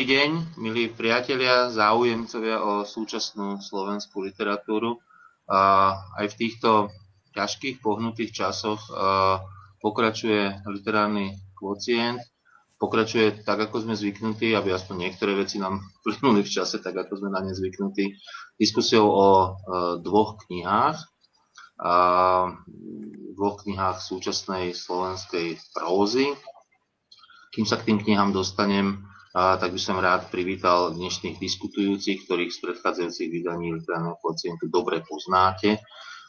Dobrý deň, milí priatelia, záujemcovia o súčasnú slovenskú literatúru. Aj v týchto ťažkých, pohnutých časoch pokračuje literárny kvocient. Pokračuje tak, ako sme zvyknutí, aby aspoň niektoré veci nám plynuli v čase, tak ako sme na ne zvyknutí, diskusiou o dvoch knihách. Dvoch knihách súčasnej slovenskej prózy. Kým sa k tým knihám dostanem, tak by som rád privítal dnešných diskutujúcich, ktorých z predchádzajúcich vydaní literárneho kocientu dobre poznáte,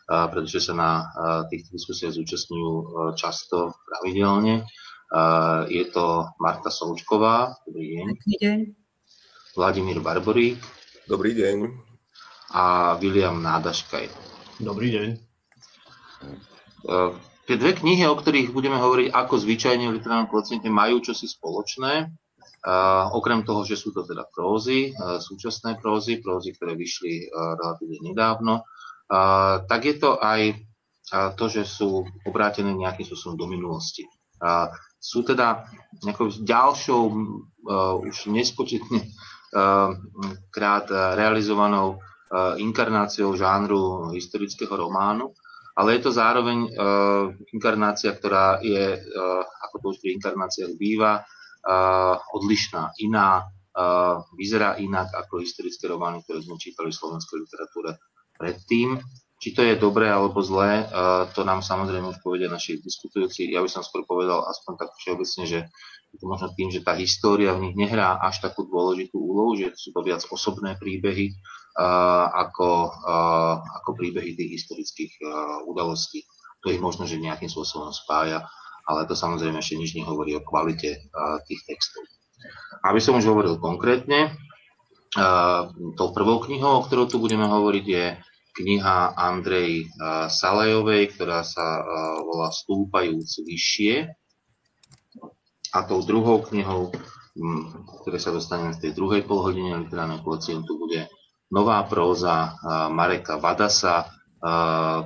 pretože sa na týchto diskusiách zúčastňujú často pravidelne. Je to Marta Součková, dobrý deň. Dobrý deň. Vladimír Barborík. Dobrý deň. A William Nádaškaj. Dobrý deň. Tie dve knihy, o ktorých budeme hovoriť ako zvyčajne v literárnom kociente, majú čosi spoločné. Uh, okrem toho, že sú to teda prózy, uh, súčasné prózy, prózy, ktoré vyšli uh, relatívne nedávno, tak je to aj to, že sú obrátené nejakým spôsobom do minulosti. Sú teda nejakou ďalšou, už nespočetne krát realizovanou inkarnáciou žánru historického románu, ale je to zároveň inkarnácia, ktorá je, ako to už pri inkarnáciách býva, odlišná, iná, vyzerá inak ako historické romány, ktoré sme čítali v slovenskej literatúre predtým. Či to je dobré alebo zlé, to nám samozrejme už povedia naši diskutujúci. Ja by som skôr povedal aspoň tak všeobecne, že je to možno tým, že tá história v nich nehrá až takú dôležitú úlohu, že sú to viac osobné príbehy ako, ako príbehy tých historických udalostí. To ich možno, že nejakým spôsobom spája ale to samozrejme ešte nič nehovorí o kvalite tých textov. Aby som už hovoril konkrétne, tou prvou knihou, o ktorou tu budeme hovoriť, je kniha Andrej Salajovej, ktorá sa volá Stúpajúc vyššie. A tou druhou knihou, ktoré sa dostaneme v tej druhej polhodine literárneho kocientu, bude nová próza Mareka Vadasa,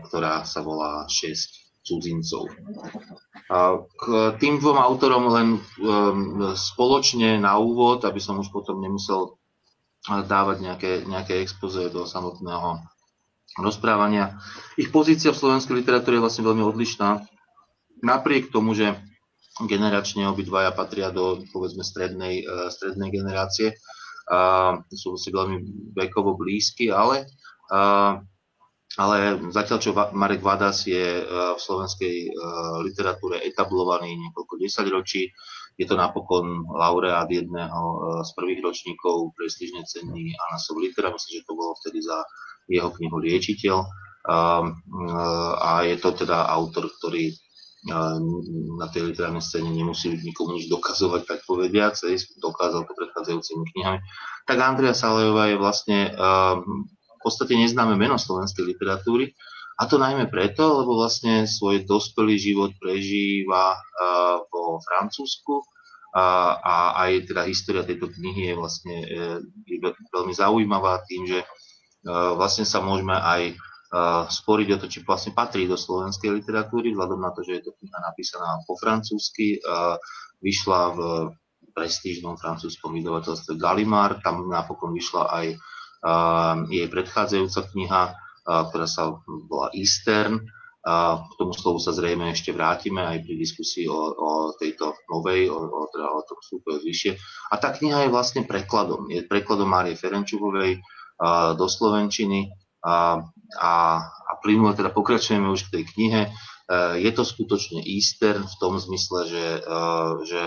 ktorá sa volá 6 cudzincov. K tým dvom autorom len um, spoločne na úvod, aby som už potom nemusel dávať nejaké, nejaké expoze do samotného rozprávania. Ich pozícia v slovenskej literatúre je vlastne veľmi odlišná. Napriek tomu, že generačne obidvaja patria do povedzme strednej, uh, strednej generácie, sú si veľmi vekovo blízky, ale ale zatiaľ, čo Marek Vadas je e, v slovenskej e, literatúre etablovaný niekoľko desaťročí, je to napokon laureát jedného e, z prvých ročníkov prestížne ceny Anasov litera, myslím, že to bolo vtedy za jeho knihu Liečiteľ. A je to teda autor, ktorý na tej literárnej scéne nemusí nikomu nič dokazovať, tak povediac, dokázal to predchádzajúcimi knihami. Tak Andrea Salejová je vlastne podstate neznáme meno slovenskej literatúry. A to najmä preto, lebo vlastne svoj dospelý život prežíva vo Francúzsku a, aj teda história tejto knihy je vlastne e, je veľmi zaujímavá tým, že e, vlastne sa môžeme aj sporiť o to, či vlastne patrí do slovenskej literatúry, vzhľadom na to, že je to kniha napísaná po francúzsky, vyšla v prestížnom francúzskom vydavateľstve Gallimard, tam napokon vyšla aj jej predchádzajúca kniha, ktorá sa volá Eastern. K tomu slovu sa zrejme ešte vrátime aj pri diskusii o, o tejto novej, o, o, teda o tom vstupe vyššie. A tá kniha je vlastne prekladom. Je prekladom Márie Ferenčukovej do Slovenčiny a, a, a plynule teda pokračujeme už k tej knihe. Je to skutočne Eastern v tom zmysle, že, že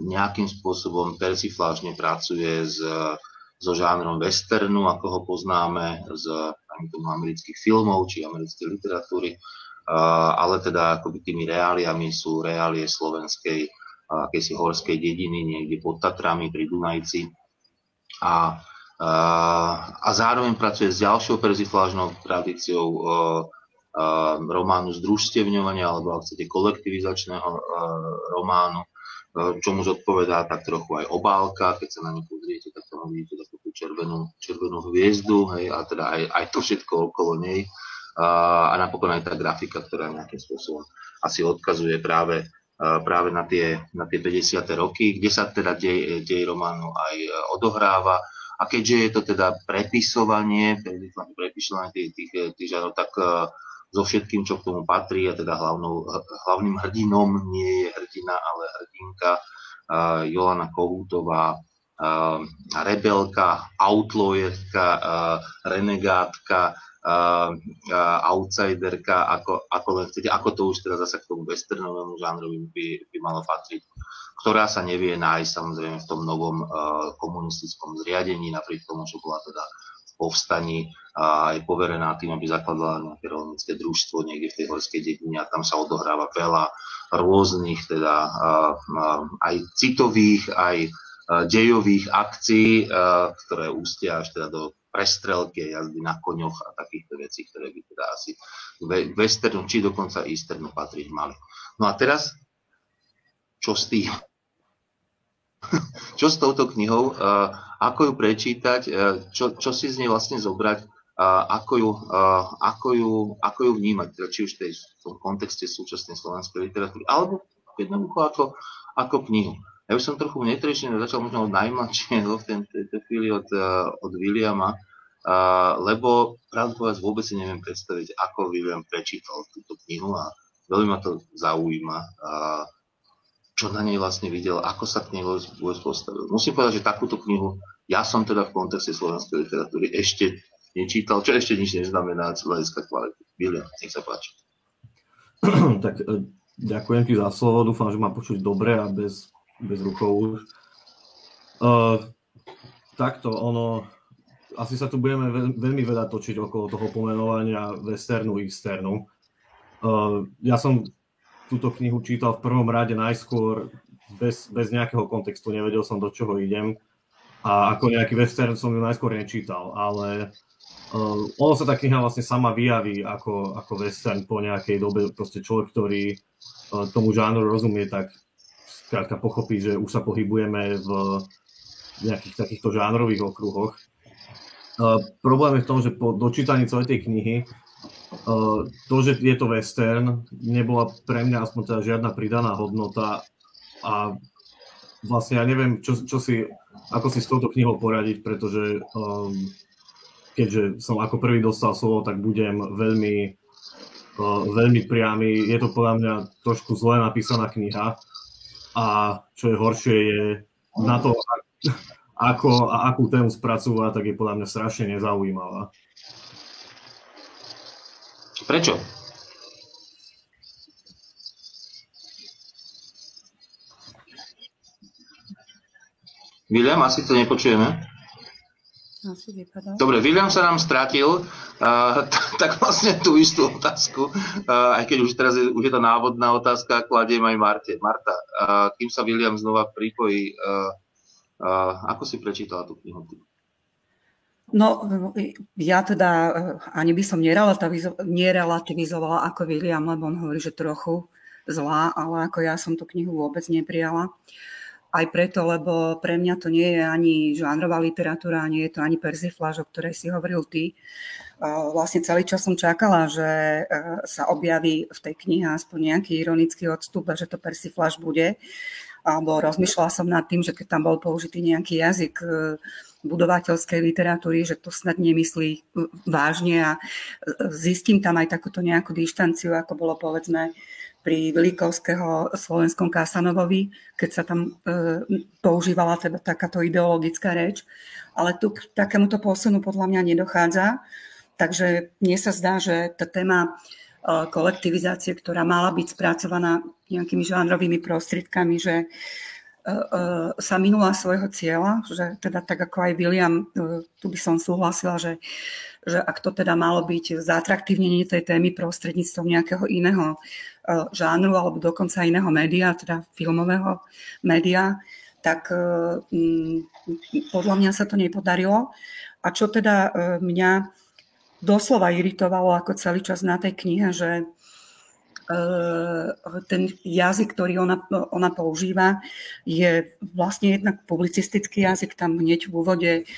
nejakým spôsobom persiflážne pracuje s so žánrom westernu, ako ho poznáme z tomu, amerických filmov či americkej literatúry, ale teda akoby tými reáliami sú reálie slovenskej akejsi horskej dediny niekde pod Tatrami pri Dunajci. A, a zároveň pracuje s ďalšou perziflážnou tradíciou románu združstevňovania alebo ak chcete kolektivizačného románu, čomu zodpovedá tak trochu aj obálka, keď sa na ňu pozriete, tak tam vidíte takú tú červenú, červenú hviezdu, hej, a teda aj, aj to všetko okolo nej. A, napokon aj tá grafika, ktorá nejakým spôsobom asi odkazuje práve práve na tie, na tie 50. roky, kde sa teda dej, dej románu aj odohráva. A keďže je to teda prepisovanie, prepisovanie tých, tých, tých žánrov, tak so všetkým, čo k tomu patrí, a teda hlavnou, hlavným hrdinom nie je hrdina, ale hrdinka uh, Jolana Kohútová, uh, rebelka, outlawierka, uh, renegátka, uh, uh, outsiderka, ako, ako len chcete, ako to už teda zase k tomu westernovému žánrovi by, by malo patriť, ktorá sa nevie nájsť samozrejme v tom novom uh, komunistickom zriadení, napriek tomu, čo bola teda povstaní a je poverená tým, aby zakladala nejaké rolnícke družstvo niekde v tej horskej dedine a tam sa odohráva veľa rôznych teda aj citových, aj dejových akcií, ktoré ústia až teda do prestrelky jazdy na koňoch a takýchto vecí, ktoré by teda asi westernu či dokonca easternu patriť mali. No a teraz, čo s tým? čo s touto knihou? ako ju prečítať, čo, čo si z nej vlastne zobrať, ako ju, ako ju, ako ju vnímať, teda či už tej, v tom kontexte súčasnej slovenskej literatúry, alebo jednoducho ako, ako knihu. Ja by som trochu netrečne začal možno od najmladšieho v tejto chvíli od, od Williama, lebo pravdu povedať vôbec si neviem predstaviť, ako William prečítal túto knihu a veľmi ma to zaujíma čo na nej vlastne videl, ako sa k nej vôbec postavil. Musím povedať, že takúto knihu ja som teda v kontexte slovenskej literatúry ešte nečítal, čo ešte nič neznamená z hľadiska kvality. William, nech sa páči. tak e, ďakujem ti za slovo, dúfam, že ma počuť dobre a bez, bez rukou už. Uh, takto, ono, asi sa tu budeme veľmi veľa točiť okolo toho pomenovania westernu, easternu. Uh, ja som túto knihu čítal v prvom rade najskôr bez, bez nejakého kontextu, nevedel som do čoho idem a ako nejaký western som ju najskôr nečítal, ale uh, ono sa tá kniha vlastne sama vyjaví ako, ako western po nejakej dobe, proste človek, ktorý uh, tomu žánru rozumie, tak skrátka pochopí, že už sa pohybujeme v nejakých takýchto žánrových okruhoch. Uh, problém je v tom, že po dočítaní celej tej knihy Uh, to, že je to western, nebola pre mňa aspoň teda žiadna pridaná hodnota a vlastne ja neviem, čo, čo si, ako si s touto knihou poradiť, pretože um, keďže som ako prvý dostal slovo, tak budem veľmi, veľmi priamy. Je to podľa mňa trošku zle napísaná kniha a čo je horšie je na to, ako a akú tému spracúva, tak je podľa mňa strašne nezaujímavá. Prečo? William, asi to nepočujeme. Dobre, William sa nám stratil, uh, tak vlastne tú istú otázku, uh, aj keď už teraz je, už je to návodná otázka, kladiem aj Marte. Marta, uh, kým sa William znova pripojí, uh, uh, ako si prečítala tú knihu? No, ja teda eh, ani by som nerelativizovala ako William, lebo on hovorí, že trochu zlá, ale ako ja som tú knihu vôbec neprijala. Aj preto, lebo pre mňa to nie je ani žánrová literatúra, nie je to ani persifláž, o ktorej si hovoril ty. Vlastne celý čas som čakala, že eh, sa objaví v tej knihe aspoň nejaký ironický odstup že to persifláž bude. Alebo rozmýšľala som nad tým, že keď tam bol použitý nejaký jazyk eh, budovateľskej literatúry, že to snad nemyslí vážne a zistím tam aj takúto nejakú dištanciu, ako bolo povedzme pri Velikovského slovenskom Kasanovovi, keď sa tam e, používala teda takáto ideologická reč. Ale tu k takémuto posunu podľa mňa nedochádza. Takže mne sa zdá, že tá téma e, kolektivizácie, ktorá mala byť spracovaná nejakými žánrovými prostriedkami, že E, e, sa minula svojho cieľa, že teda tak ako aj William, e, tu by som súhlasila, že, že ak to teda malo byť zatraktívnenie tej témy prostredníctvom nejakého iného žánru alebo dokonca iného média, teda filmového média, tak podľa mňa sa to nepodarilo. A čo teda mňa doslova iritovalo ako celý čas na tej knihe, že ten jazyk, ktorý ona, ona používa, je vlastne jednak publicistický jazyk, tam hneď v úvode uh,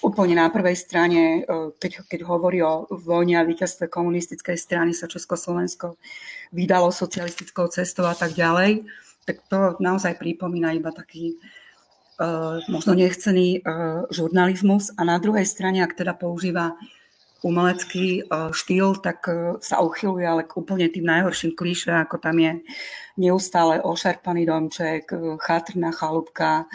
úplne na prvej strane, uh, keď, keď hovorí o vojne a víťazstve komunistickej strany sa Československo vydalo socialistickou cestou a tak ďalej, tak to naozaj pripomína iba taký uh, možno nechcený žurnalizmus. A na druhej strane, ak teda používa umelecký štýl, tak sa uchyluje ale k úplne tým najhorším klíše, ako tam je neustále ošarpaný domček, chatrná chalúbka,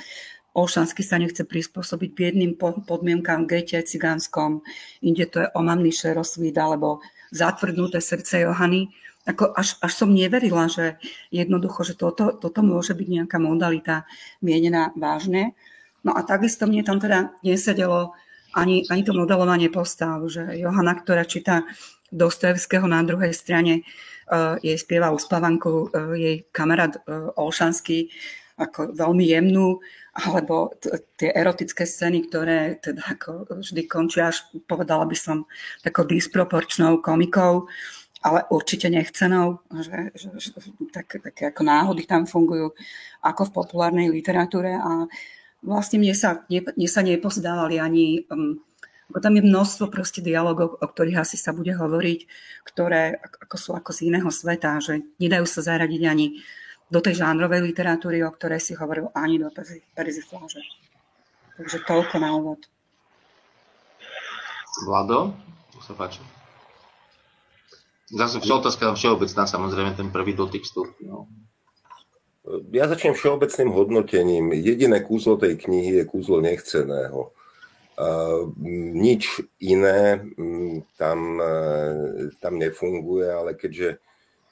Olšansky sa nechce prispôsobiť biedným podmienkám v gete cigánskom, inde to je omamný šerosvít alebo zatvrdnuté srdce Johany. Ako až, až som neverila, že jednoducho, že toto, toto môže byť nejaká modalita mienená vážne. No a takisto mne tam teda nesedelo ani, ani to modelovanie postav, že Johana, ktorá číta Dostojevského na druhej strane, uh, jej spieva uspávanku uh, jej kamarát uh, Olšanský ako veľmi jemnú, alebo tie erotické scény, ktoré teda ako vždy končia až, povedala by som, takou disproporčnou komikou, ale určite nechcenou, že, že, že tak, také ako náhody tam fungujú ako v populárnej literatúre. A vlastne mne sa, ne, mne sa nepozdávali ani um, tam je množstvo proste dialogov, o ktorých asi sa bude hovoriť, ktoré ako sú ako z iného sveta, že nedajú sa zaradiť ani do tej žánrovej literatúry, o ktorej si hovoril ani do perzifláže. Takže toľko na úvod. Vlado, sa páči. Zase otázka všeobecná, samozrejme, ten prvý dotyk vstupy. No. Ja začnem všeobecným hodnotením. Jediné kúzlo tej knihy je kúzlo nechceného. Uh, nič iné tam, uh, tam nefunguje, ale keďže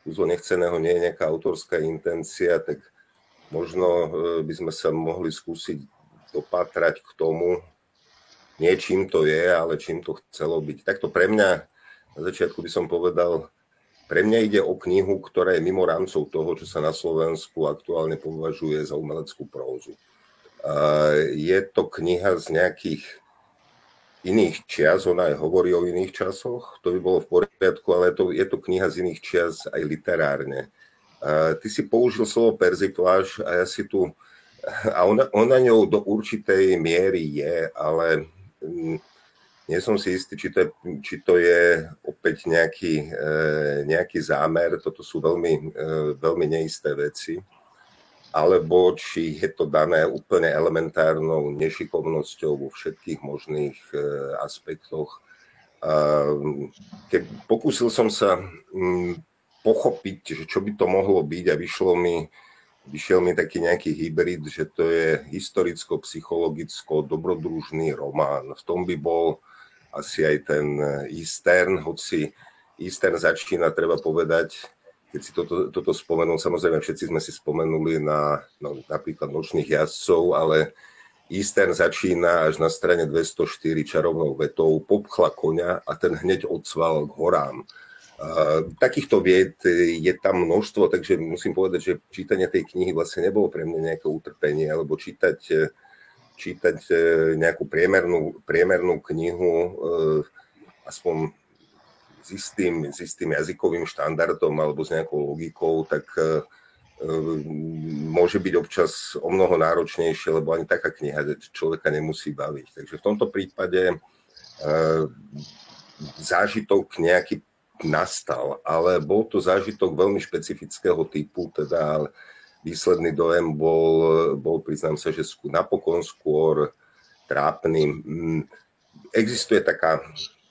kúzlo nechceného nie je nejaká autorská intencia, tak možno e, by sme sa mohli skúsiť dopatrať k tomu, nie čím to je, ale čím to chcelo byť. Takto pre mňa, na začiatku by som povedal, pre mňa ide o knihu, ktorá je mimo rámcov toho, čo sa na Slovensku aktuálne považuje za umeleckú prózu. Je to kniha z nejakých iných čias, ona aj hovorí o iných časoch, to by bolo v poriadku, ale to, je to kniha z iných čias aj literárne. Ty si použil slovo perzikláž a ja si tu, a ona, ona ňou do určitej miery je, ale mm, nie som si istý, či to je, či to je opäť nejaký, e, nejaký zámer, toto sú veľmi, e, veľmi neisté veci alebo či je to dané úplne elementárnou nešikovnosťou vo všetkých možných e, aspektoch. Keď pokúsil som sa mm, pochopiť, že čo by to mohlo byť a vyšlo mi, vyšiel mi taký nejaký hybrid, že to je historicko-psychologicko dobrodružný román. V tom by bol asi aj ten Eastern, hoci Eastern začína, treba povedať, keď si toto, toto spomenul, samozrejme všetci sme si spomenuli na no, napríklad nočných jazdcov, ale Eastern začína až na strane 204 čarovnou vetou, popchla koňa a ten hneď odsval k horám. Uh, takýchto vied je tam množstvo, takže musím povedať, že čítanie tej knihy vlastne nebolo pre mňa nejaké utrpenie, alebo čítať, čítať e, nejakú priemernú, priemernú knihu, uh, aspoň s istým, s istým jazykovým štandardom alebo s nejakou logikou, tak e, e, môže byť občas o mnoho náročnejšie, lebo ani taká kniha človeka nemusí baviť. Takže v tomto prípade e, zážitok nejaký nastal, ale bol to zážitok veľmi špecifického typu, teda výsledný dojem bol, bol priznám sa, že napokon skôr trápny. Mm, existuje taká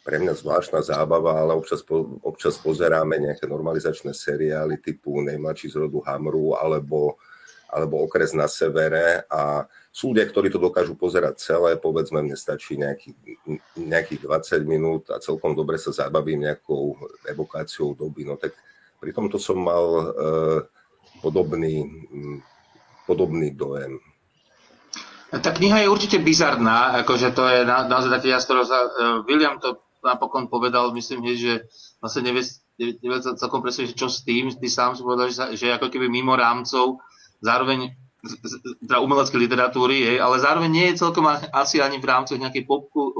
pre mňa zvláštna zábava, ale občas, po, občas pozeráme nejaké normalizačné seriály typu Nejmladší z rodu Hamru alebo, alebo Okres na severe a sú ľudia, ktorí to dokážu pozerať celé, povedzme, mne stačí nejaký, nejakých 20 minút a celkom dobre sa zabavím nejakou evokáciou doby. No tak pri tomto som mal e, podobný, podobný dojem. Tá kniha je určite bizarná, akože to je na, naozaj taký jastor, e, William to napokon povedal, myslím, že vlastne nevie, nevie celkom presne, čo s tým, ty sám si povedal, že, že ako keby mimo rámcov, zároveň teda umeleckej literatúry, je, ale zároveň nie je celkom asi ani v rámci nejakej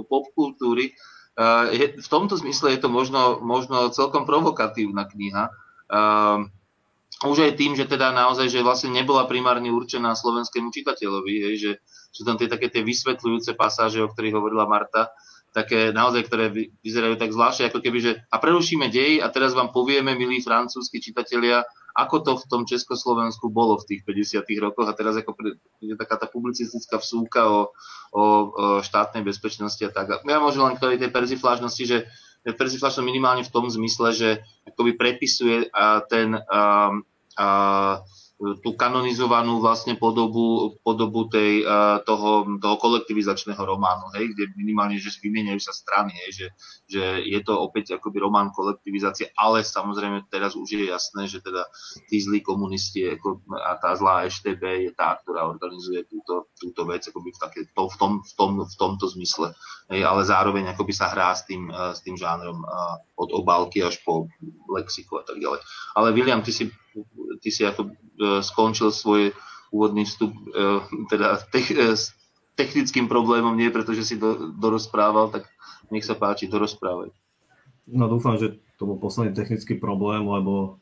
popkultúry. Uh, je, v tomto zmysle je to možno, možno celkom provokatívna kniha. Uh, už aj tým, že teda naozaj, že vlastne nebola primárne určená slovenskému čitateľovi, hej, že sú tam tie také tie vysvetľujúce pasáže, o ktorých hovorila Marta, také naozaj, ktoré vyzerajú tak zvláštne, ako keby, že a prerušíme dej a teraz vám povieme, milí francúzski čitatelia, ako to v tom Československu bolo v tých 50 rokoch a teraz ako je taká tá publicistická vsúka o, o, o štátnej bezpečnosti a tak. Ja môžem len k tej perziflážnosti, že perziflážnosť minimálne v tom zmysle, že akoby prepisuje a ten a, a, tú kanonizovanú vlastne podobu, podobu tej, toho, toho kolektivizačného románu, hej, kde minimálne, že vymieňajú sa strany, hej, že, že je to opäť akoby román kolektivizácie, ale samozrejme teraz už je jasné, že teda tí zlí komunisti ako, a tá zlá EŠTB je tá, ktorá organizuje túto, túto vec akoby v, také, to, v, tom, v, tom, v tomto zmysle, hej, ale zároveň akoby sa hrá s tým, s tým žánrom od obálky až po lexiku a tak ďalej. Ale William, ty si ty si ako e, skončil svoj úvodný vstup e, teda e, s technickým problémom, nie pretože si do, dorozprával, tak nech sa páči, dorozprávaj. No dúfam, že to bol posledný technický problém, lebo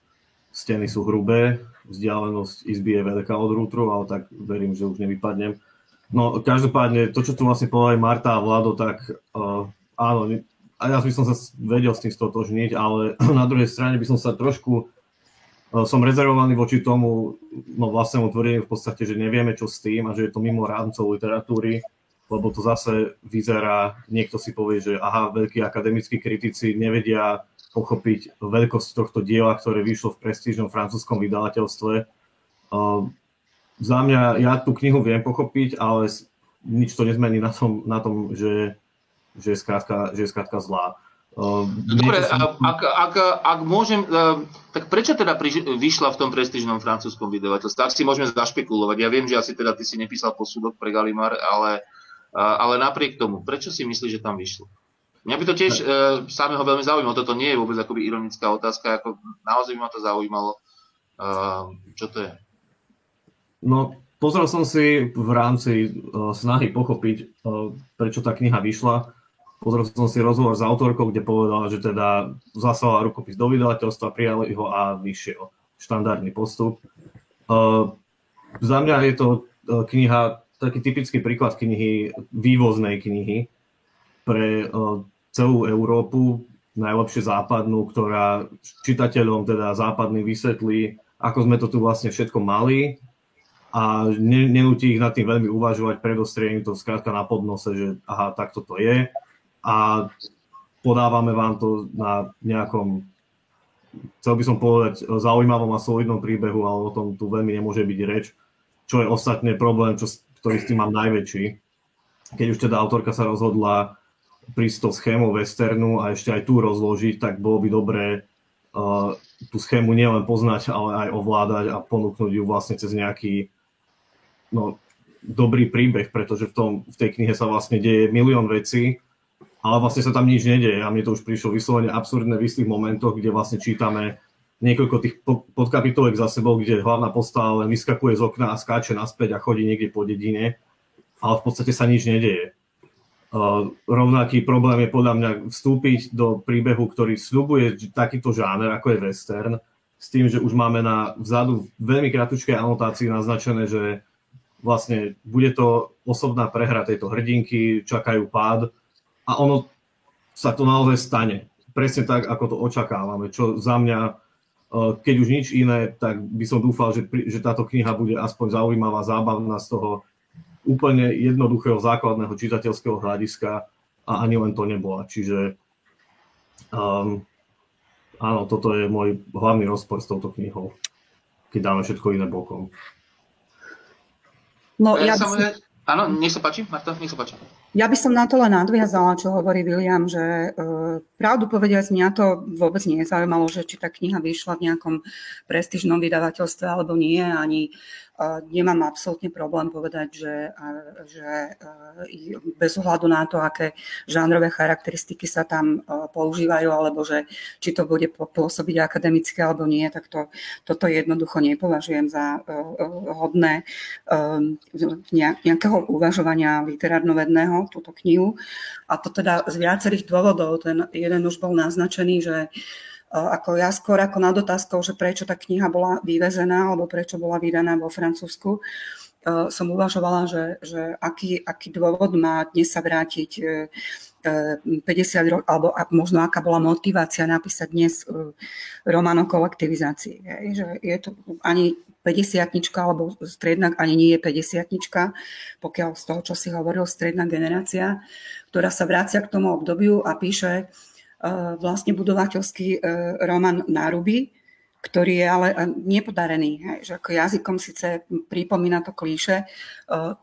steny sú hrubé, vzdialenosť izby je veľká od rútru, ale tak verím, že už nevypadnem. No každopádne, to, čo tu vlastne povedali Marta a Vlado, tak uh, áno, a ja by som sa vedel s tým stotožniť, ale na druhej strane by som sa trošku som rezervovaný voči tomu no, vlastnému tvrdeniu v podstate, že nevieme čo s tým a že je to mimo rámcov literatúry, lebo to zase vyzerá, niekto si povie, že aha, veľkí akademickí kritici nevedia pochopiť veľkosť tohto diela, ktoré vyšlo v prestížnom francúzskom vydavateľstve. Uh, za mňa, ja tú knihu viem pochopiť, ale nič to nezmení na tom, na tom že, že, je skrátka, že je skrátka zlá. Ehm, Dobre, ak, ak, ak môžem, ehm, tak prečo teda priš, vyšla v tom prestížnom francúzskom vydavateľstve? Tak si môžeme zašpekulovať. Ja viem, že asi teda ty si nepísal posudok pre Galimar, ale, ale napriek tomu, prečo si myslíš, že tam vyšlo? Mňa by to tiež e, samého veľmi zaujímalo. Toto nie je vôbec akoby ironická otázka, ako naozaj by ma to zaujímalo. E, čo to je? No, pozrel som si v rámci uh, snahy pochopiť, uh, prečo tá kniha vyšla Pozrel som si rozhovor s autorkou, kde povedala, že teda zaslala rukopis do vydavateľstva, prijali ho a vyšiel. Štandardný postup. Uh, za mňa je to uh, kniha, taký typický príklad knihy, vývoznej knihy pre uh, celú Európu, najlepšie západnú, ktorá čitateľom teda západný vysvetlí, ako sme to tu vlastne všetko mali a nenúti ich nad tým veľmi uvažovať, predostrie im to skrátka na podnose, že aha, takto to je a podávame vám to na nejakom, chcel by som povedať, zaujímavom a solidnom príbehu, ale o tom tu veľmi nemôže byť reč, čo je ostatne problém, čo, ktorý s tým mám najväčší. Keď už teda autorka sa rozhodla prísť to schému westernu a ešte aj tu rozložiť, tak bolo by dobré uh, tú schému nielen poznať, ale aj ovládať a ponúknuť ju vlastne cez nejaký no, dobrý príbeh, pretože v, tom, v tej knihe sa vlastne deje milión vecí, ale vlastne sa tam nič nedieje a mne to už prišlo vyslovene absurdné v istých momentoch, kde vlastne čítame niekoľko tých podkapitolek za sebou, kde hlavná postava len vyskakuje z okna a skáče naspäť a chodí niekde po dedine, ale v podstate sa nič nedieje. Uh, rovnaký problém je podľa mňa vstúpiť do príbehu, ktorý slubuje takýto žáner, ako je western, s tým, že už máme na vzadu veľmi kratučké anotácii naznačené, že vlastne bude to osobná prehra tejto hrdinky, čakajú pád a ono sa to naozaj stane. Presne tak, ako to očakávame, čo za mňa, e, keď už nič iné, tak by som dúfal, že, že táto kniha bude aspoň zaujímavá, zábavná z toho úplne jednoduchého základného čitateľského hľadiska a ani len to nebola. Čiže um, áno, toto je môj hlavný rozpor s touto knihou, keď dáme všetko iné bokom. No, ja, som... Áno, nech sa páči, Marta, nech sa páči. Ja by som na to len nadviazala, čo hovorí William, že uh, pravdu povediac mňa to vôbec nie je zaujímalo, že či tá kniha vyšla v nejakom prestížnom vydavateľstve alebo nie, ani nemám absolútne problém povedať, že, že bez ohľadu na to, aké žánrové charakteristiky sa tam používajú, alebo že či to bude pôsobiť akademické alebo nie, tak to, toto jednoducho nepovažujem za hodné nejakého uvažovania literárnovedného, túto knihu. A to teda z viacerých dôvodov. Ten jeden už bol naznačený, že ako ja skôr ako nad otázkou, že prečo tá kniha bola vyvezená, alebo prečo bola vydaná vo Francúzsku, som uvažovala, že, že aký, aký dôvod má dnes sa vrátiť 50 rokov, alebo možno aká bola motivácia napísať dnes román o kolektivizácii. Že je to ani 50 alebo stredná, ani nie je 50 pokiaľ z toho, čo si hovoril, stredná generácia, ktorá sa vrácia k tomu obdobiu a píše vlastne budovateľský uh, román Náruby, ktorý je ale nepodarený. Hej, že ako jazykom síce pripomína to klíše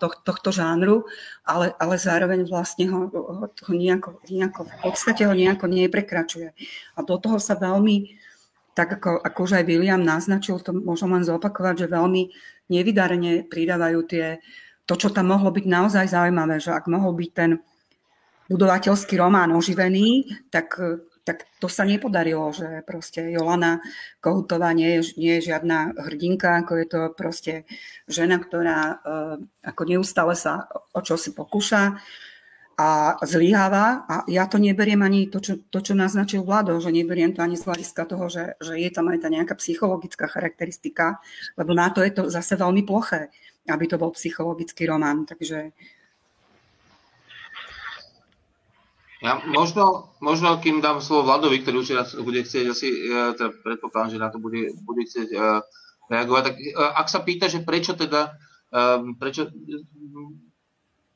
to, tohto žánru, ale, ale zároveň vlastne ho, ho nejako, nejako, v podstate ho nejako neprekračuje. A do toho sa veľmi tak ako, ako už aj William naznačil, to môžem len zopakovať, že veľmi nevydarene pridávajú tie, to, čo tam mohlo byť naozaj zaujímavé, že ak mohol byť ten budovateľský román oživený, tak, tak to sa nepodarilo, že proste Jolana Kohutová nie je, nie je žiadna hrdinka, ako je to proste žena, ktorá uh, ako neustále sa o čo si pokúša a zlyháva. A ja to neberiem ani to, čo, to, čo naznačil Vlado, že neberiem to ani z hľadiska toho, že, že je tam aj tá nejaká psychologická charakteristika, lebo na to je to zase veľmi ploché, aby to bol psychologický román, takže Ja možno, možno, kým dám slovo Vladovi, ktorý už bude chcieť asi, e, teda predpokladám, že na to bude, bude chcieť uh, reagovať, tak uh, ak sa pýta, že prečo teda, um, prečo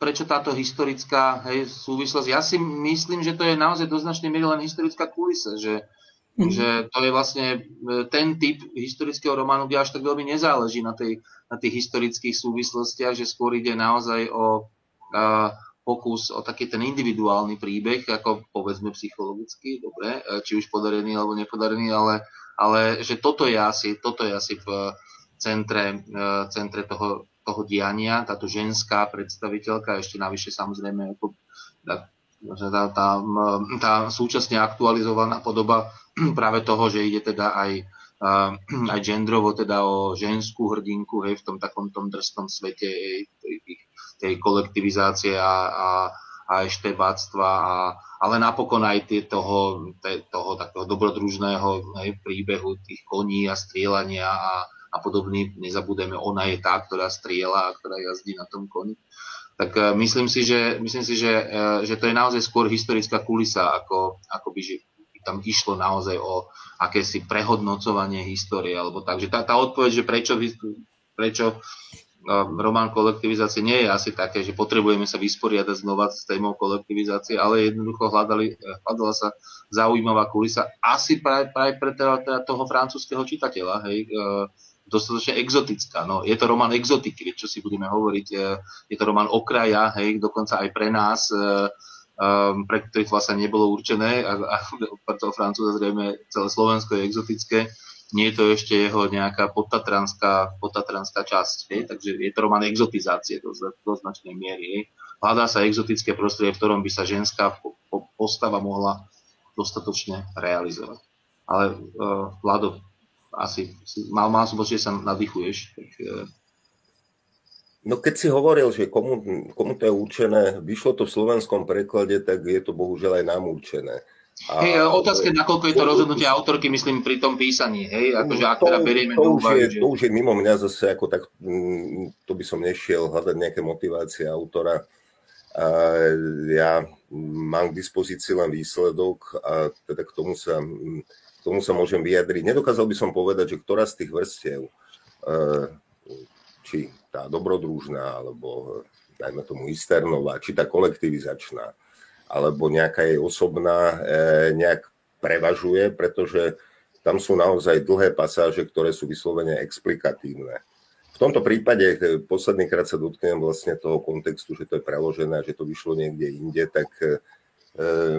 prečo táto historická hej, súvislosť. Ja si myslím, že to je naozaj do značnej miery len historická kulisa, že, mm. že to je vlastne ten typ historického románu, kde až tak veľmi nezáleží na, tej, na tých historických súvislostiach, že skôr ide naozaj o a, pokus o taký ten individuálny príbeh, ako povedzme psychologicky, dobre, e, či už podarený alebo nepodarený, ale, ale že toto je asi, toto je asi v centre, e, centre toho, toho diania, táto ženská predstaviteľka, ešte navyše samozrejme ako tá, tá, tá, tá súčasne aktualizovaná podoba práve toho, že ide teda aj, aj gendrovo teda o ženskú hrdinku hej, v tom takom tom drstom svete hej, tej, tej kolektivizácie a, a, a eštebáctva, a, ale napokon aj tie toho, toho takého dobrodružného hej, príbehu tých koní a strieľania a, a podobný. Nezabudeme, ona je tá, ktorá strieľa a ktorá jazdí na tom koni. Tak uh, myslím si, že, myslím si, že, uh, že to je naozaj skôr historická kulisa, ako, ako by, že tam išlo naozaj o akési prehodnocovanie histórie. Alebo tak. Že tá, tá odpoveď, že prečo, prečo román kolektivizácie nie je asi také, že potrebujeme sa vysporiadať znova s témou kolektivizácie, ale jednoducho hľadali, hľadala sa zaujímavá kulisa asi práve, práve pre teda, teda toho francúzského čitateľa, hej, dostatočne exotická. No, je to román exotiky, čo si budeme hovoriť. E, je to román okraja, hej, dokonca aj pre nás, um, pre ktorých vlastne nebolo určené a, a pre toho Francúza zrejme celé Slovensko je exotické. Nie je to ešte jeho nejaká potatranská, potatranská časť, hej, takže je to román exotizácie do, do značnej miery. Hej. Hľadá sa exotické prostredie, v ktorom by sa ženská postava mohla dostatočne realizovať. Ale uh, Vlado, asi mal, mal som že sa nadýchuješ. Tak, e, No keď si hovoril, že komu, komu to je určené, vyšlo to v slovenskom preklade, tak je to bohužiaľ aj nám určené. A, hej, otázka, nakoľko je to rozhodnutie autorky, myslím, pri tom písaní, hej, akože ak teda berieme to, už je, že... to už je mimo mňa zase, ako tak, mm, to by som nešiel hľadať nejaké motivácie autora. A ja mám k dispozícii len výsledok a teda k tomu sa mm, tomu sa môžem vyjadriť. Nedokázal by som povedať, že ktorá z tých vrstiev, e, či tá dobrodružná, alebo dajme tomu Isternová, či tá kolektivizačná, alebo nejaká jej osobná, e, nejak prevažuje, pretože tam sú naozaj dlhé pasáže, ktoré sú vyslovene explikatívne. V tomto prípade, e, posledný krát sa dotknem vlastne toho kontextu, že to je preložené, že to vyšlo niekde inde, tak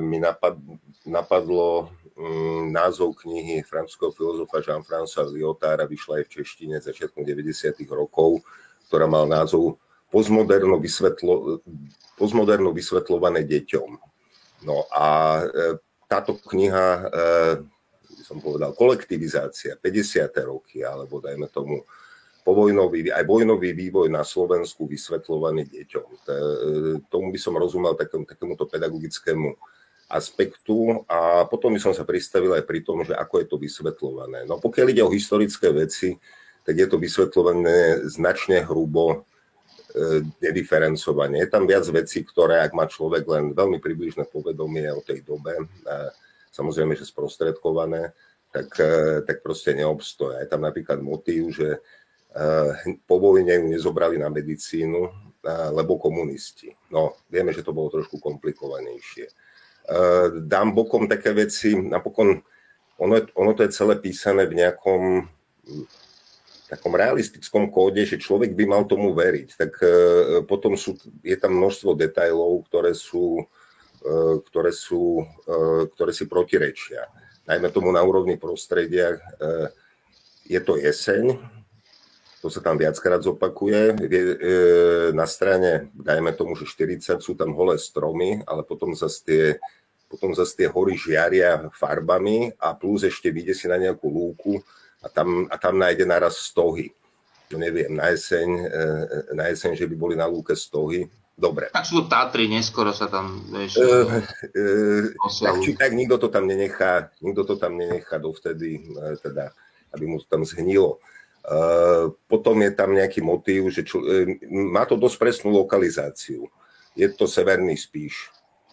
mi napadlo Mm, názov knihy francúzského filozofa Jean-François Lyotára vyšla aj v češtine začiatkom 90. rokov, ktorá mal názov Postmoderno, vysvetlo, postmoderno vysvetľované deťom. No a e, táto kniha, e, by som povedal, kolektivizácia, 50. roky, alebo dajme tomu povojnový, aj vojnový vývoj na Slovensku vysvetľovaný deťom. Tomu by som rozumel takému, takémuto pedagogickému aspektu a potom by som sa pristavil aj pri tom, že ako je to vysvetľované. No pokiaľ ide o historické veci, tak je to vysvetľované značne hrubo, e, nediferencovanie. Je tam viac vecí, ktoré, ak má človek len veľmi približné povedomie o tej dobe, samozrejme, že sprostredkované, tak, e, tak proste neobstoja. Je tam napríklad motív, že e, po vojne ju nezobrali na medicínu, lebo komunisti. No, vieme, že to bolo trošku komplikovanejšie. Dám bokom také veci, napokon ono, ono to je celé písané v nejakom takom realistickom kóde, že človek by mal tomu veriť, tak e, potom sú, je tam množstvo detajlov, ktoré sú, e, ktoré, sú, e, ktoré si protirečia. Najmä tomu na úrovni prostredia je to jeseň, to sa tam viackrát zopakuje. Na strane, dajme tomu, že 40 sú tam holé stromy, ale potom zase tie, potom zase tie hory žiaria farbami a plus ešte vyjde si na nejakú lúku, a tam, a tam nájde naraz stohy. No neviem, na jeseň, e, na jeseň, že by boli na lúke stohy. Dobre. Tak sú to Tatry, neskoro sa tam, vieš, e, e, tak či tak nikto to tam nenechá, nikto to tam nenechá dovtedy, e, teda, aby mu to tam zhnilo. E, potom je tam nejaký motív, že čl- e, má to dosť presnú lokalizáciu. Je to severný spíš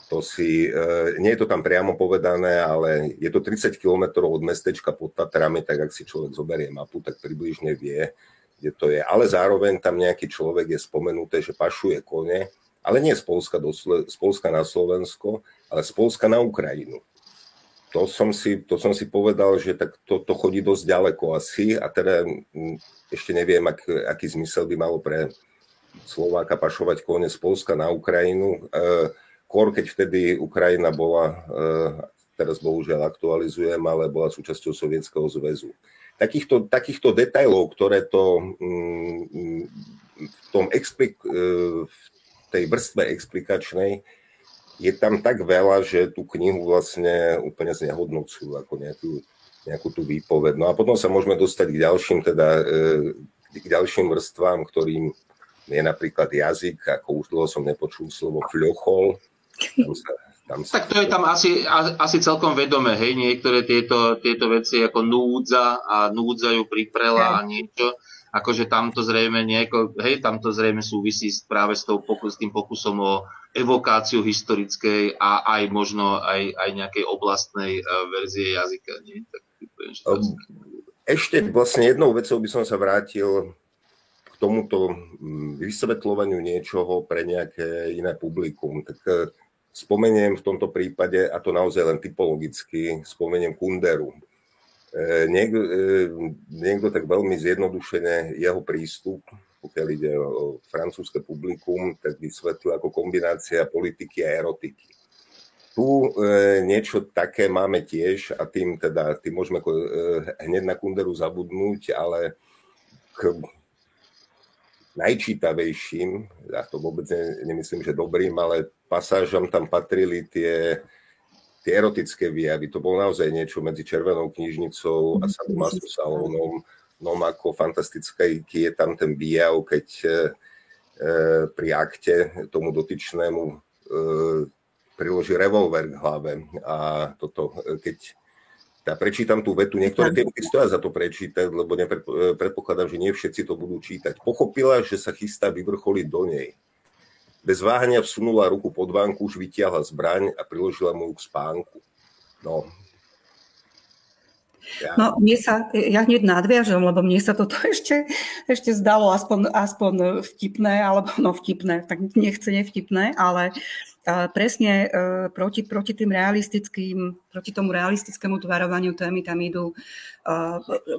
to si, e, nie je to tam priamo povedané, ale je to 30 km od mestečka pod Tatrami, tak ak si človek zoberie mapu, tak približne vie, kde to je. Ale zároveň tam nejaký človek je spomenuté, že pašuje kone, ale nie z Polska, do, z Polska na Slovensko, ale z Polska na Ukrajinu. To som si, to som si povedal, že tak to, to chodí dosť ďaleko asi a teda ešte neviem, ak, aký zmysel by malo pre Slováka pašovať kone z Polska na Ukrajinu. E, Kor, keď vtedy Ukrajina bola, eh, teraz bohužiaľ aktualizujem, ale bola súčasťou Sovietskeho zväzu. Takýchto, takýchto detajlov, ktoré to mm, v, tom explik, eh, v tej vrstve explikačnej je tam tak veľa, že tú knihu vlastne úplne znehodnocujú ako nejakú, nejakú tú výpoved. No a potom sa môžeme dostať k ďalším, teda, eh, k ďalším vrstvám, ktorým je napríklad jazyk, ako už dlho som nepočul slovo fľochol, tam sa, tam sa... Tak to je tam asi, asi celkom vedomé, hej, niektoré tieto, tieto veci ako núdza a núdzajú priprela a niečo, akože tam to zrejme nieko, hej, tam to zrejme súvisí práve s, tou pokus, s tým pokusom o evokáciu historickej a aj možno aj, aj nejakej oblastnej uh, verzie jazyka. Nie? Tak, ešte vlastne jednou vecou by som sa vrátil k tomuto mm, vysvetľovaniu niečoho pre nejaké iné publikum. Tak e, Spomeniem v tomto prípade, a to naozaj len typologicky, spomeniem Kunderu. E, niekto, e, niekto tak veľmi zjednodušene jeho prístup, pokiaľ ide o francúzske publikum, tak vysvetlil ako kombinácia politiky a erotiky. Tu e, niečo také máme tiež a tým teda tým môžeme hneď na Kunderu zabudnúť, ale k najčítavejším, ja to vôbec nemyslím, že dobrým, ale pasážom tam patrili tie, tie erotické výjavy. To bolo naozaj niečo medzi Červenou knižnicou a Sadomaso salónom. No ako fantastické je tam ten výjav, keď e, pri akte tomu dotyčnému e, priloží revolver k hlave a toto, keď ja prečítam tú vetu, niektoré tie vety stoja za to prečítať, lebo predpokladám, že nie všetci to budú čítať. Pochopila, že sa chystá vyvrcholiť do nej. Bez váhania vsunula ruku pod vánku, už vytiahla zbraň a priložila mu k spánku. No, ja. No, mne sa, ja hneď nadviažem, lebo mne sa toto ešte, ešte zdalo aspoň, aspoň vtipné, alebo no vtipné, tak nechce nevtipné, ale presne e, proti, proti tým realistickým, proti tomu realistickému tvarovaniu témy tam idú e,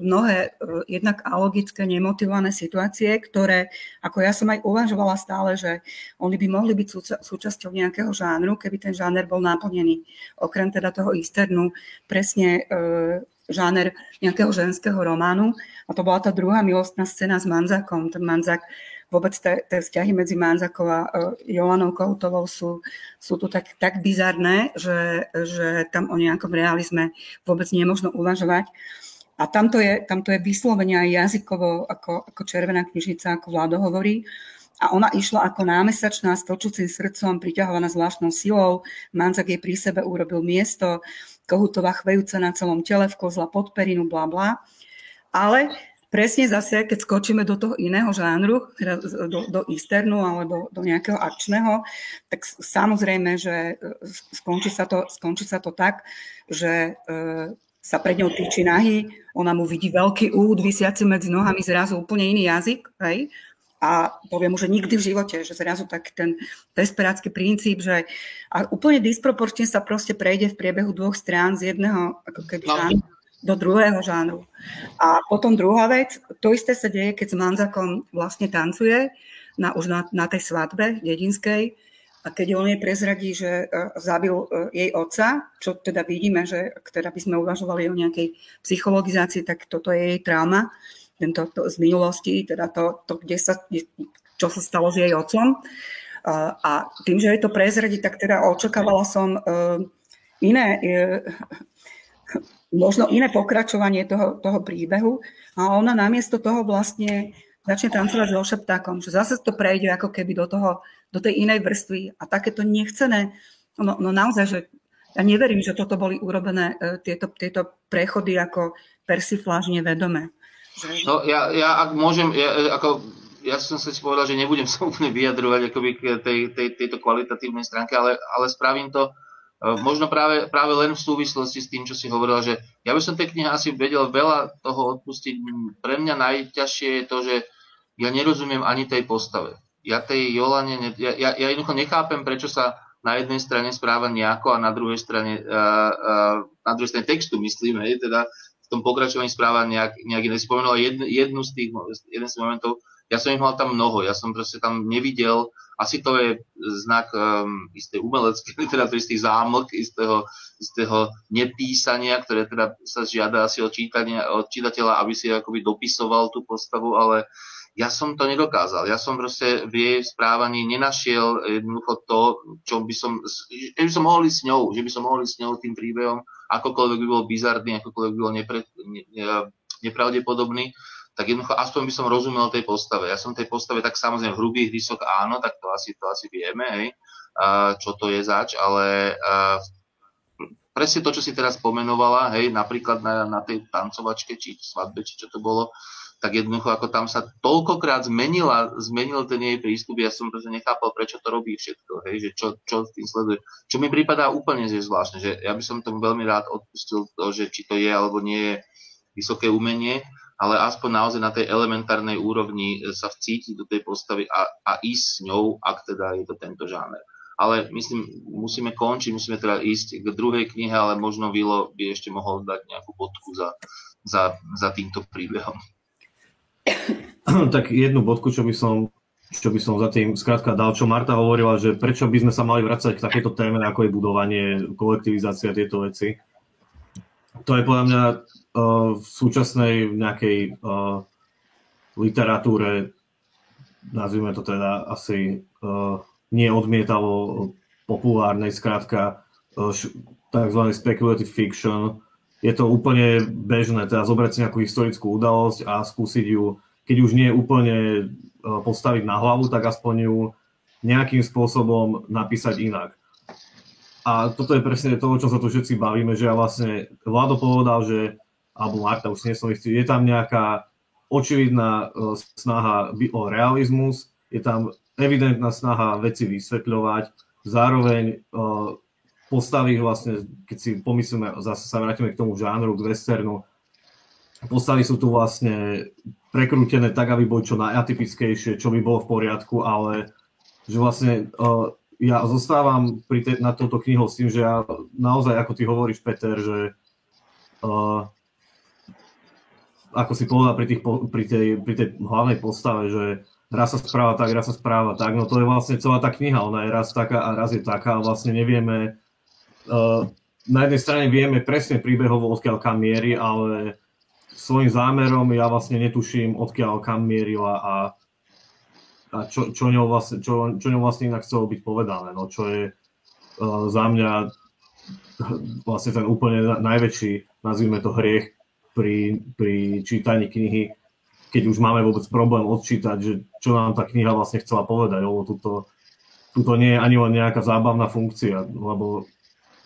mnohé e, jednak alogické, nemotivované situácie, ktoré, ako ja som aj uvažovala stále, že oni by mohli byť súčasťou nejakého žánru, keby ten žáner bol naplnený. Okrem teda toho easternu, presne žáner nejakého ženského románu. A to bola tá druhá milostná scéna s Manzakom. Ten Manzak vôbec tie, vzťahy medzi Manzakou a uh, Jolanou Koutovou sú, sú tu tak, tak bizarné, že, že tam o nejakom realizme vôbec možno uvažovať. A tamto je, tamto je vyslovene aj jazykovo, ako, ako červená knižnica, ako Vlado hovorí. a ona išla ako námesačná s točúcim srdcom, priťahovaná zvláštnou silou. Manzak jej pri sebe urobil miesto, kohutová chvejúca na celom tele, vkozla pod perinu, bla bla. Ale presne zase, keď skočíme do toho iného žánru, teda do, do easternu alebo do nejakého akčného, tak samozrejme, že e, skončí sa to, skončí sa to tak, že e, sa pred ňou týči nahy, ona mu vidí veľký úd vysiaci medzi nohami, zrazu úplne iný jazyk, hej? a poviem mu, že nikdy v živote, že zrazu tak ten desperácky princíp, že a úplne disproporčne sa proste prejde v priebehu dvoch strán z jedného ako keby no. Do druhého žánru. A potom druhá vec, to isté sa deje, keď s Manzakom vlastne tancuje na, už na, na tej svadbe dedinskej, a keď on jej prezradí, že uh, zabil uh, jej otca, čo teda vidíme, že teda by sme uvažovali o nejakej psychologizácii, tak toto je jej trauma, tento, to, z minulosti, teda to, to kde sa, čo sa stalo s jej otcom. Uh, a tým, že jej to prezradí, tak teda očakávala som iné, možno iné pokračovanie toho, toho príbehu. A ona namiesto toho vlastne začne tancovať so šeptákom, že zase to prejde ako keby do toho do tej inej vrstvy. A takéto nechcené, no, no naozaj, že ja neverím, že toto boli urobené e, tieto, tieto prechody ako persiflážne vedomé. No, ja, ja ak môžem, ja, ako, ja som sa si povedal, že nebudem sa úplne vyjadrovať akoby k tej, tej, tejto kvalitatívnej stránke, ale, ale spravím to možno práve, práve len v súvislosti s tým, čo si hovorila, že ja by som tej knihe asi vedel veľa toho odpustiť. Pre mňa najťažšie je to, že ja nerozumiem ani tej postave ja tej Jolane, ja, ja, ja jednoducho nechápem, prečo sa na jednej strane správa nejako a na druhej strane, uh, uh, na druhej strane textu myslím, hej, teda v tom pokračovaní správa nejak, nejak iné. Spomenula jednu, jednu z tých, jeden z momentov, ja som ich mal tam mnoho, ja som proste tam nevidel, asi to je znak um, istej umeleckej literatúry, istých zámlk, istého, istého nepísania, ktoré teda sa žiada asi od, čítania, od čitateľa, aby si akoby dopisoval tú postavu, ale ja som to nedokázal. Ja som proste v jej správaní nenašiel jednoducho to, čo by som, že by som mohol ísť s ňou, že by som mohol ísť s ňou tým príbehom, akokoľvek by bol bizardný, akokoľvek by bol nepre, ne, ne, nepravdepodobný, tak jednoducho aspoň by som rozumel tej postave. Ja som tej postave tak samozrejme v hrubých rysok áno, tak to asi, to asi vieme, hej, čo to je zač, ale presne to, čo si teraz pomenovala, hej, napríklad na, na tej tancovačke, či svadbe, či čo to bolo, tak jednoducho ako tam sa toľkokrát zmenila, zmenil ten jej prístup, ja som proste nechápal, prečo to robí všetko, hej, že čo, čo tým sleduje. Čo mi prípadá úplne zvláštne, že ja by som tomu veľmi rád odpustil to, že či to je alebo nie je vysoké umenie, ale aspoň naozaj na tej elementárnej úrovni sa vcítiť do tej postavy a, a ísť s ňou, ak teda je to tento žáner. Ale myslím, musíme končiť, musíme teda ísť k druhej knihe, ale možno Vilo by ešte mohol dať nejakú bodku za, za, za týmto príbehom. tak jednu bodku, čo by som čo by som za tým skrátka dal, čo Marta hovorila, že prečo by sme sa mali vrácať k takéto téme, ako je budovanie, kolektivizácia tieto veci. To je podľa mňa uh, v súčasnej nejakej uh, literatúre, nazvime to teda asi uh, nie odmietavo populárnej, skrátka uh, tzv. speculative fiction, je to úplne bežné, teda zobrať si nejakú historickú udalosť a skúsiť ju, keď už nie úplne postaviť na hlavu, tak aspoň ju nejakým spôsobom napísať inak. A toto je presne to, o čom sa tu všetci bavíme, že ja vlastne Vlado povedal, že, alebo Marta, už nie som istý, je tam nejaká očividná e, snaha o realizmus, je tam evidentná snaha veci vysvetľovať, zároveň e, postavy vlastne, keď si pomyslíme, zase sa vrátime k tomu žánru, k westernu, postavy sú tu vlastne prekrútené tak, aby boli čo najatypickejšie, čo by bolo v poriadku, ale že vlastne uh, ja zostávam pri te, na touto knihou s tým, že ja naozaj, ako ty hovoríš, Peter, že uh, ako si povedal pri, tých, pri, tej, pri tej hlavnej postave, že raz sa správa tak, raz sa správa tak, no to je vlastne celá tá kniha, ona je raz taká a raz je taká a vlastne nevieme, uh, na jednej strane vieme presne príbehovo, odkiaľ kam mieri, ale svojim zámerom ja vlastne netuším, odkiaľ kam mierila a, a čo, čo, ňou vlastne, čo, čo ňou vlastne inak chcelo byť povedané, no čo je uh, za mňa vlastne ten úplne najväčší, nazvime to hriech pri, pri čítaní knihy, keď už máme vôbec problém odčítať, že čo nám tá kniha vlastne chcela povedať, lebo tuto, tuto nie je ani len nejaká zábavná funkcia, lebo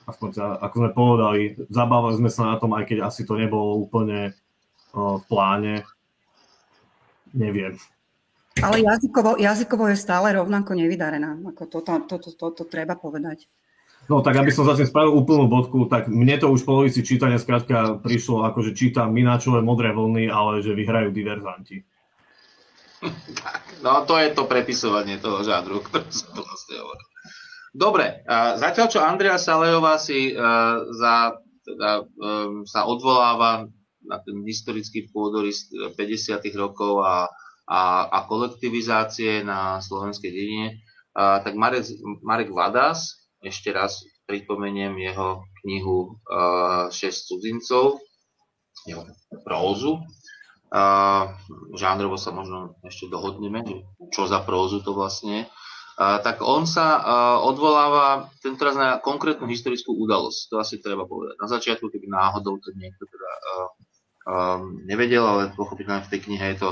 aspoň teda, ako sme povedali, zabávali sme sa na tom, aj keď asi to nebolo úplne uh, v pláne. Neviem. Ale jazykovo, jazykovo je stále rovnako nevydarená. Ako to, to, to, to, to, to treba povedať. No tak aby som zase spravil úplnú bodku, tak mne to už v polovici čítania skrátka prišlo, ako že čítam Mináčové modré vlny, ale že vyhrajú diverzanti. no to je to prepisovanie toho žádru, ktorý som to vlastne hovoril. Dobre, a zatiaľ čo Andrea Salejová si uh, za, teda, um, sa odvoláva na ten historický pôdorys 50. rokov a, a, a kolektivizácie na slovenskej dedine, uh, tak Marek, Marek Vadas, ešte raz pripomeniem jeho knihu uh, 6 cudzincov, jeho prózu. Uh, žánrovo sa možno ešte dohodneme, čo za prózu to vlastne je tak on sa odvoláva tentoraz na konkrétnu historickú udalosť. To asi treba povedať. Na začiatku, keby náhodou to niekto teda nevedel, ale pochopiteľne v tej knihe je to,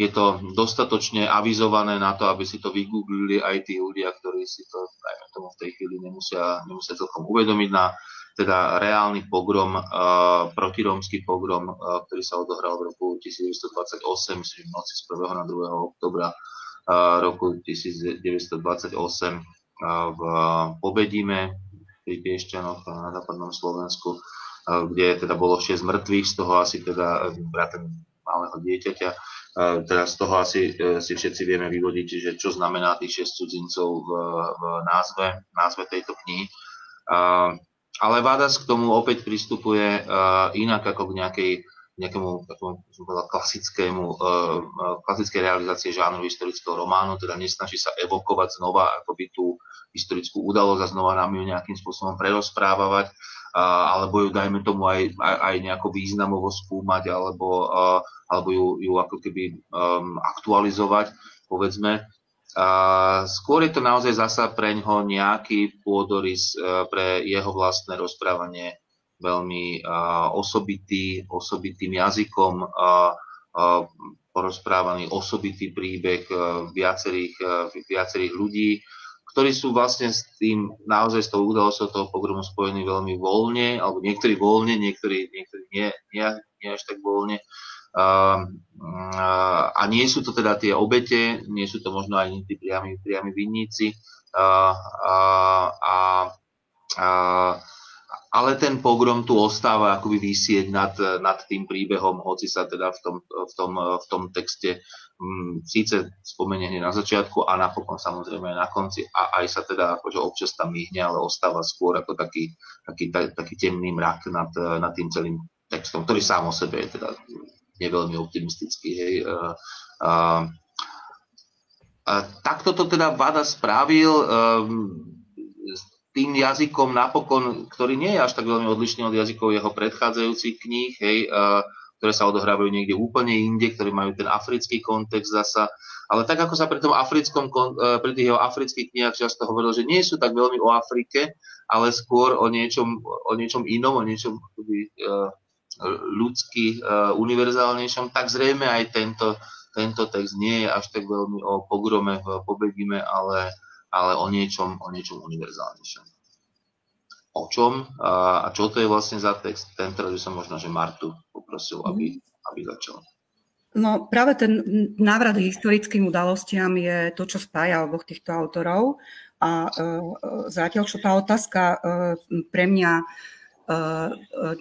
je to dostatočne avizované na to, aby si to vygooglili aj tí ľudia, ktorí si to dajme tomu v tej chvíli nemusia, nemusia celkom uvedomiť na teda reálny pogrom, uh, protirómsky pogrom, uh, ktorý sa odohral v roku 1928, myslím, v noci z 1. na 2. oktobra roku 1928 v Pobedíme pri Piešťanoch na západnom Slovensku, kde teda bolo 6 mŕtvych, z toho asi teda braten malého dieťaťa. Teda z toho asi e, si všetci vieme vyvodiť, že čo znamená tých 6 cudzincov v, v názve, názve tejto knihy. Ale Vádas k tomu opäť pristupuje inak ako k nejakej nejakému takému, klasickému, uh, klasickej realizácie žánru historického románu, teda nesnaží sa evokovať znova akoby tú historickú udalosť a znova nám ju nejakým spôsobom prerozprávať, uh, alebo ju dajme tomu aj, aj, aj nejako významovo skúmať, alebo, alebo ju, ju ako keby um, aktualizovať, povedzme. Uh, skôr je to naozaj zasa pre ňoho nejaký pôdorys uh, pre jeho vlastné rozprávanie veľmi osobitý, osobitým jazykom, porozprávaný osobitý príbeh viacerých, viacerých ľudí, ktorí sú vlastne s tým, naozaj s tou udalosťou toho pogromu spojení veľmi voľne, alebo niektorí voľne, niektorí, niektorí nie, nie, nie až tak voľne. Uh, uh, a nie sú to teda tie obete, nie sú to možno aj tí priami, priami vinníci. Uh, uh, a uh, ale ten pogrom tu ostáva akoby vysieť nad, nad tým príbehom, hoci sa teda v tom, v tom, v tom texte m, mm, síce spomenie hneď na začiatku a napokon samozrejme na konci a aj sa teda akože občas tam myhne, ale ostáva skôr ako taký, taký, taký temný mrak nad, nad tým celým textom, ktorý sám o sebe je teda neveľmi optimistický. Hej. A, a, a, takto to teda Vada spravil. Um, tým jazykom napokon, ktorý nie je až tak veľmi odlišný od jazykov jeho predchádzajúcich kníh, hej, uh, ktoré sa odohrávajú niekde úplne inde, ktorí majú ten africký kontext zasa. Ale tak ako sa pri tom africkom, uh, pri tých jeho afrických knihách často hovorilo, že nie sú tak veľmi o Afrike, ale skôr o niečom, o niečom inom, o niečom uh, ľudský, uh, univerzálnejšom, tak zrejme aj tento, tento text nie je až tak veľmi o pogrome v ale ale o niečom, o niečom univerzálnejšom. O čom a čo to je vlastne za text, tento by som možno, že Martu poprosil, aby, aby začal. No práve ten návrat historickým udalostiam je to, čo spája oboch týchto autorov. A e, e zatiaľ, čo tá otázka e, pre mňa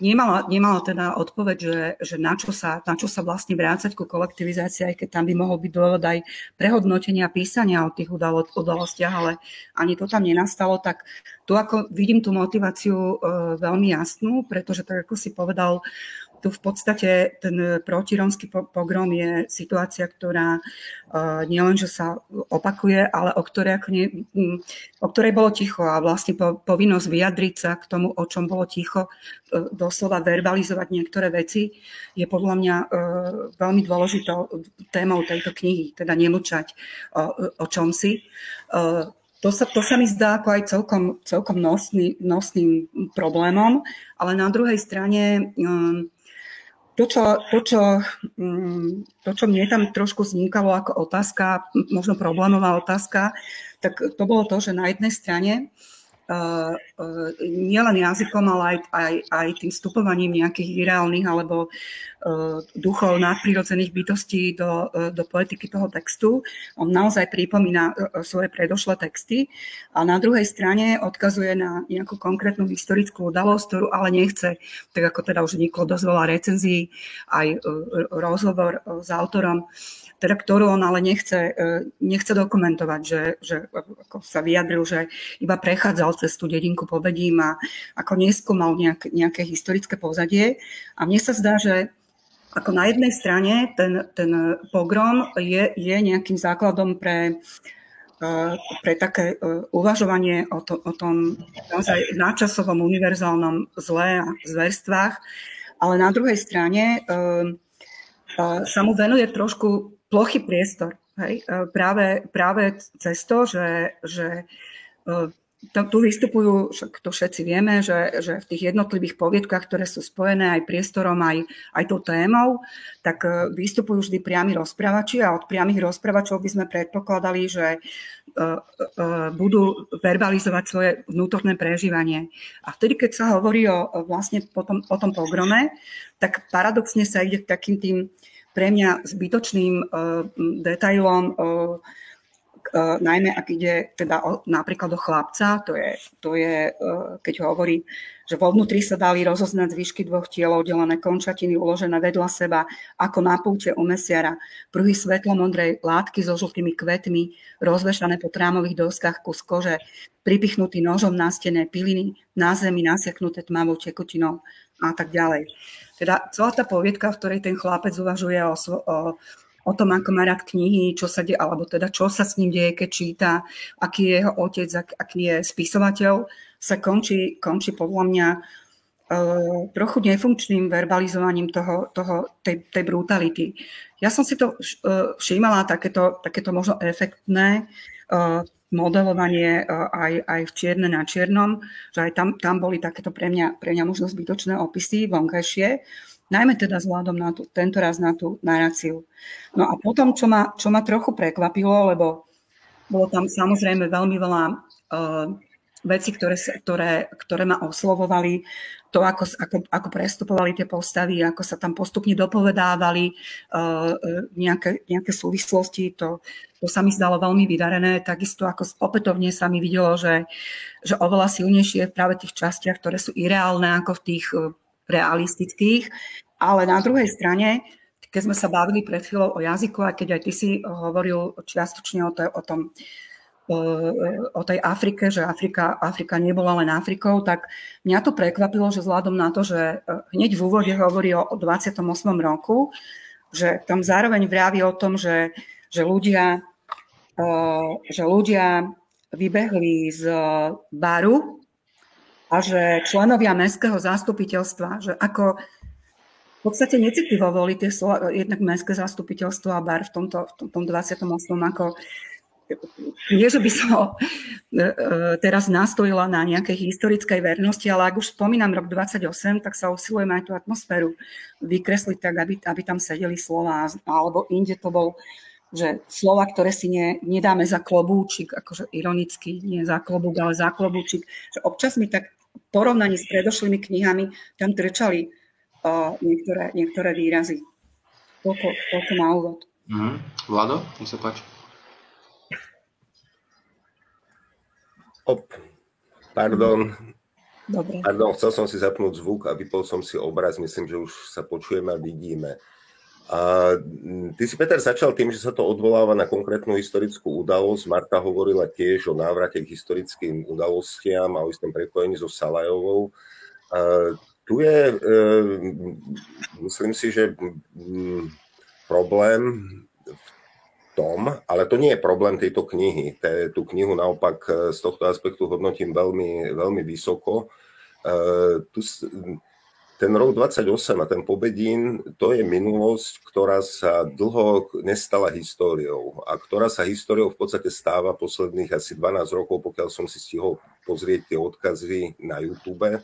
nemala, nemala teda odpoveď, že, že na, čo sa, na čo sa vlastne vrácať ku kolektivizácii, aj keď tam by mohol byť dôvod aj prehodnotenia písania o tých udalo, udalostiach, ale ani to tam nenastalo, tak tu ako vidím tú motiváciu e, veľmi jasnú, pretože tak ako si povedal, tu v podstate ten protirómsky pogrom je situácia, ktorá e, nielenže sa opakuje, ale o ktorej, ako nie, o ktorej bolo ticho a vlastne povinnosť vyjadriť sa k tomu, o čom bolo ticho, e, doslova verbalizovať niektoré veci, je podľa mňa e, veľmi dôležitou témou tejto knihy, teda nemlčať o, o čom si. To sa, to sa mi zdá ako aj celkom, celkom nosný, nosným problémom, ale na druhej strane um, to, čo, to, čo, mm, to, čo mne tam trošku vznikalo ako otázka, možno problémová otázka, tak to bolo to, že na jednej strane uh, nielen jazykom, ale aj, aj, aj tým vstupovaním nejakých irreálnych alebo uh, duchov nadprirodzených bytostí do, do poetiky toho textu. On naozaj pripomína svoje predošlé texty a na druhej strane odkazuje na nejakú konkrétnu historickú udalosť, ktorú ale nechce, tak ako teda už vzniklo dosť veľa recenzií, aj rozhovor s autorom, teda ktorú on ale nechce, nechce dokumentovať, že, že ako sa vyjadril, že iba prechádzal cez tú dedinku Pobedím a ako neskúmal nejak, nejaké historické pozadie. A mne sa zdá, že ako na jednej strane ten, ten pogrom je, je nejakým základom pre, pre také uvažovanie o, to, o tom naozaj náčasovom univerzálnom zle a zverstvách, ale na druhej strane sa mu venuje trošku plochý priestor. Hej? Práve, práve cez to, že, že tu vystupujú, to všetci vieme, že, že v tých jednotlivých poviedkach, ktoré sú spojené aj priestorom, aj, aj tou témou, tak e, vystupujú vždy priami rozprávači a od priamých rozprávačov by sme predpokladali, že uh, uh, budú verbalizovať svoje vnútorné prežívanie. A vtedy, keď sa hovorí o, vlastne po tom, o tom pogrome, tak paradoxne sa ide k takým tým pre mňa zbytočným uh, detailom uh, Uh, najmä ak ide teda o, napríklad o chlapca, to je, to je keď hovorí, že vo vnútri sa dali rozoznať zvyšky dvoch tiel, oddelené končatiny uložené vedľa seba, ako na púte u mesiara, pruhy svetlo-modrej látky so žltými kvetmi, rozvešané po trámových doskách kus kože, pripichnutý nožom na stene piliny, na zemi nasiaknuté tmavou tekutinou a tak ďalej. Teda celá tá poviedka, v ktorej ten chlapec uvažuje o, o o tom, ako má rád knihy, čo sa deje, alebo teda čo sa s ním deje, keď číta, aký je jeho otec, aký je spisovateľ, sa končí, končí podľa mňa uh, trochu nefunkčným verbalizovaním toho, toho, tej, tej brutality. Ja som si to uh, všímala, takéto, takéto možno efektné uh, modelovanie aj, aj v čierne na čiernom, že aj tam, tam boli takéto pre mňa, pre mňa možno zbytočné opisy vonkajšie, najmä teda vzhľadom na tú, tento raz na tú naráciu. No a potom, čo ma, čo ma trochu prekvapilo, lebo bolo tam samozrejme veľmi veľa uh, vecí, ktoré, ktoré, ktoré ma oslovovali, to, ako, ako, ako prestupovali tie postavy, ako sa tam postupne dopovedávali uh, nejaké, nejaké súvislosti, to, to sa mi zdalo veľmi vydarené. Takisto ako opätovne sa mi videlo, že, že oveľa silnejšie práve v tých častiach, ktoré sú ireálne ako v tých realistických, ale na druhej strane, keď sme sa bavili pred chvíľou o jazyku, a keď aj ty si hovoril čiastočne o, to, o tom, o tej Afrike, že Afrika, Afrika nebola len Afrikou, tak mňa to prekvapilo, že vzhľadom na to, že hneď v úvode hovorí o 28. roku, že tam zároveň vraví o tom, že, že, ľudia, že ľudia vybehli z baru a že členovia mestského zastupiteľstva, že ako v podstate necitlivo boli tie jednak mestské zastupiteľstvo a bar v tomto, v tom 28. ako nie, že by som e, e, teraz nastojila na nejakej historickej vernosti, ale ak už spomínam rok 28, tak sa usilujem aj tú atmosféru vykresliť tak, aby, aby tam sedeli slova, alebo inde to bol že slova, ktoré si ne, nedáme za klobúčik, akože ironicky, nie za klobúk, ale za klobúčik, že občas mi tak porovnaní s predošlými knihami tam trčali uh, niektoré, niektoré výrazy. Toľko, toľko na úvod. Mm. Vlado, nech sa páči. Op, pardon. Dobre. Pardon, chcel som si zapnúť zvuk a vypol som si obraz. Myslím, že už sa počujeme a vidíme. A ty si, Peter, začal tým, že sa to odvoláva na konkrétnu historickú udalosť. Marta hovorila tiež o návrate k historickým udalostiam a o istom prepojení so Salajovou. A tu je, e, myslím si, že problém tom, ale to nie je problém tejto knihy. Tú knihu naopak e, z tohto aspektu hodnotím veľmi, veľmi vysoko. E, tu ten rok 28 a ten Pobedín, to je minulosť, ktorá sa dlho nestala históriou a ktorá sa históriou v podstate stáva posledných asi 12 rokov, pokiaľ som si stihol pozrieť tie odkazy na YouTube.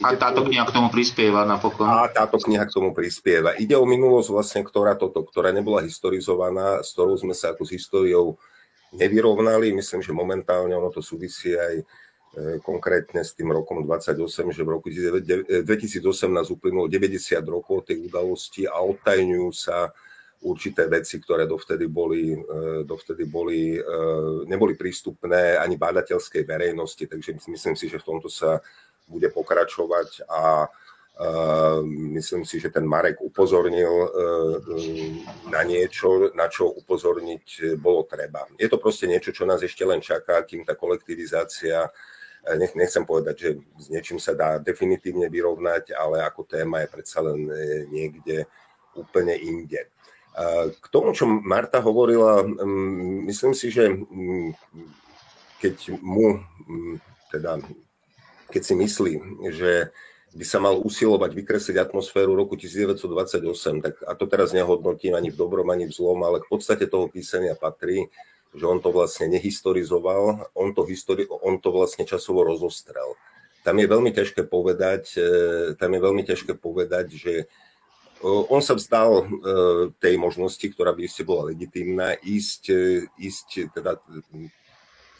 A táto kniha k tomu prispieva napokon. A táto kniha k tomu prispieva. Ide o minulosť vlastne, ktorá toto, ktorá nebola historizovaná, s ktorou sme sa ako s históriou nevyrovnali. Myslím, že momentálne ono to súvisí aj E, konkrétne s tým rokom 28, že v roku 2018 uplynulo 90 rokov tej udalosti a odtajňujú sa určité veci, ktoré dovtedy boli, e, dovtedy boli, e, neboli prístupné ani bádateľskej verejnosti, takže myslím si, že v tomto sa bude pokračovať a myslím si, že ten Marek upozornil na niečo, na čo upozorniť bolo treba. Je to proste niečo, čo nás ešte len čaká, kým tá kolektivizácia nech, nechcem povedať, že s niečím sa dá definitívne vyrovnať, ale ako téma je predsa len e, niekde úplne inde. K tomu, čo Marta hovorila, myslím si, že keď mu, teda, keď si myslí, že by sa mal usilovať vykresliť atmosféru roku 1928, tak a to teraz nehodnotím ani v dobrom, ani v zlom, ale v podstate toho písania patrí, že on to vlastne nehistorizoval, on to, histori- on to vlastne časovo rozostrel. Tam je veľmi ťažké povedať, e, tam je veľmi ťažké povedať, že e, on sa vzdal e, tej možnosti, ktorá by ste bola legitímna, ísť, ísť teda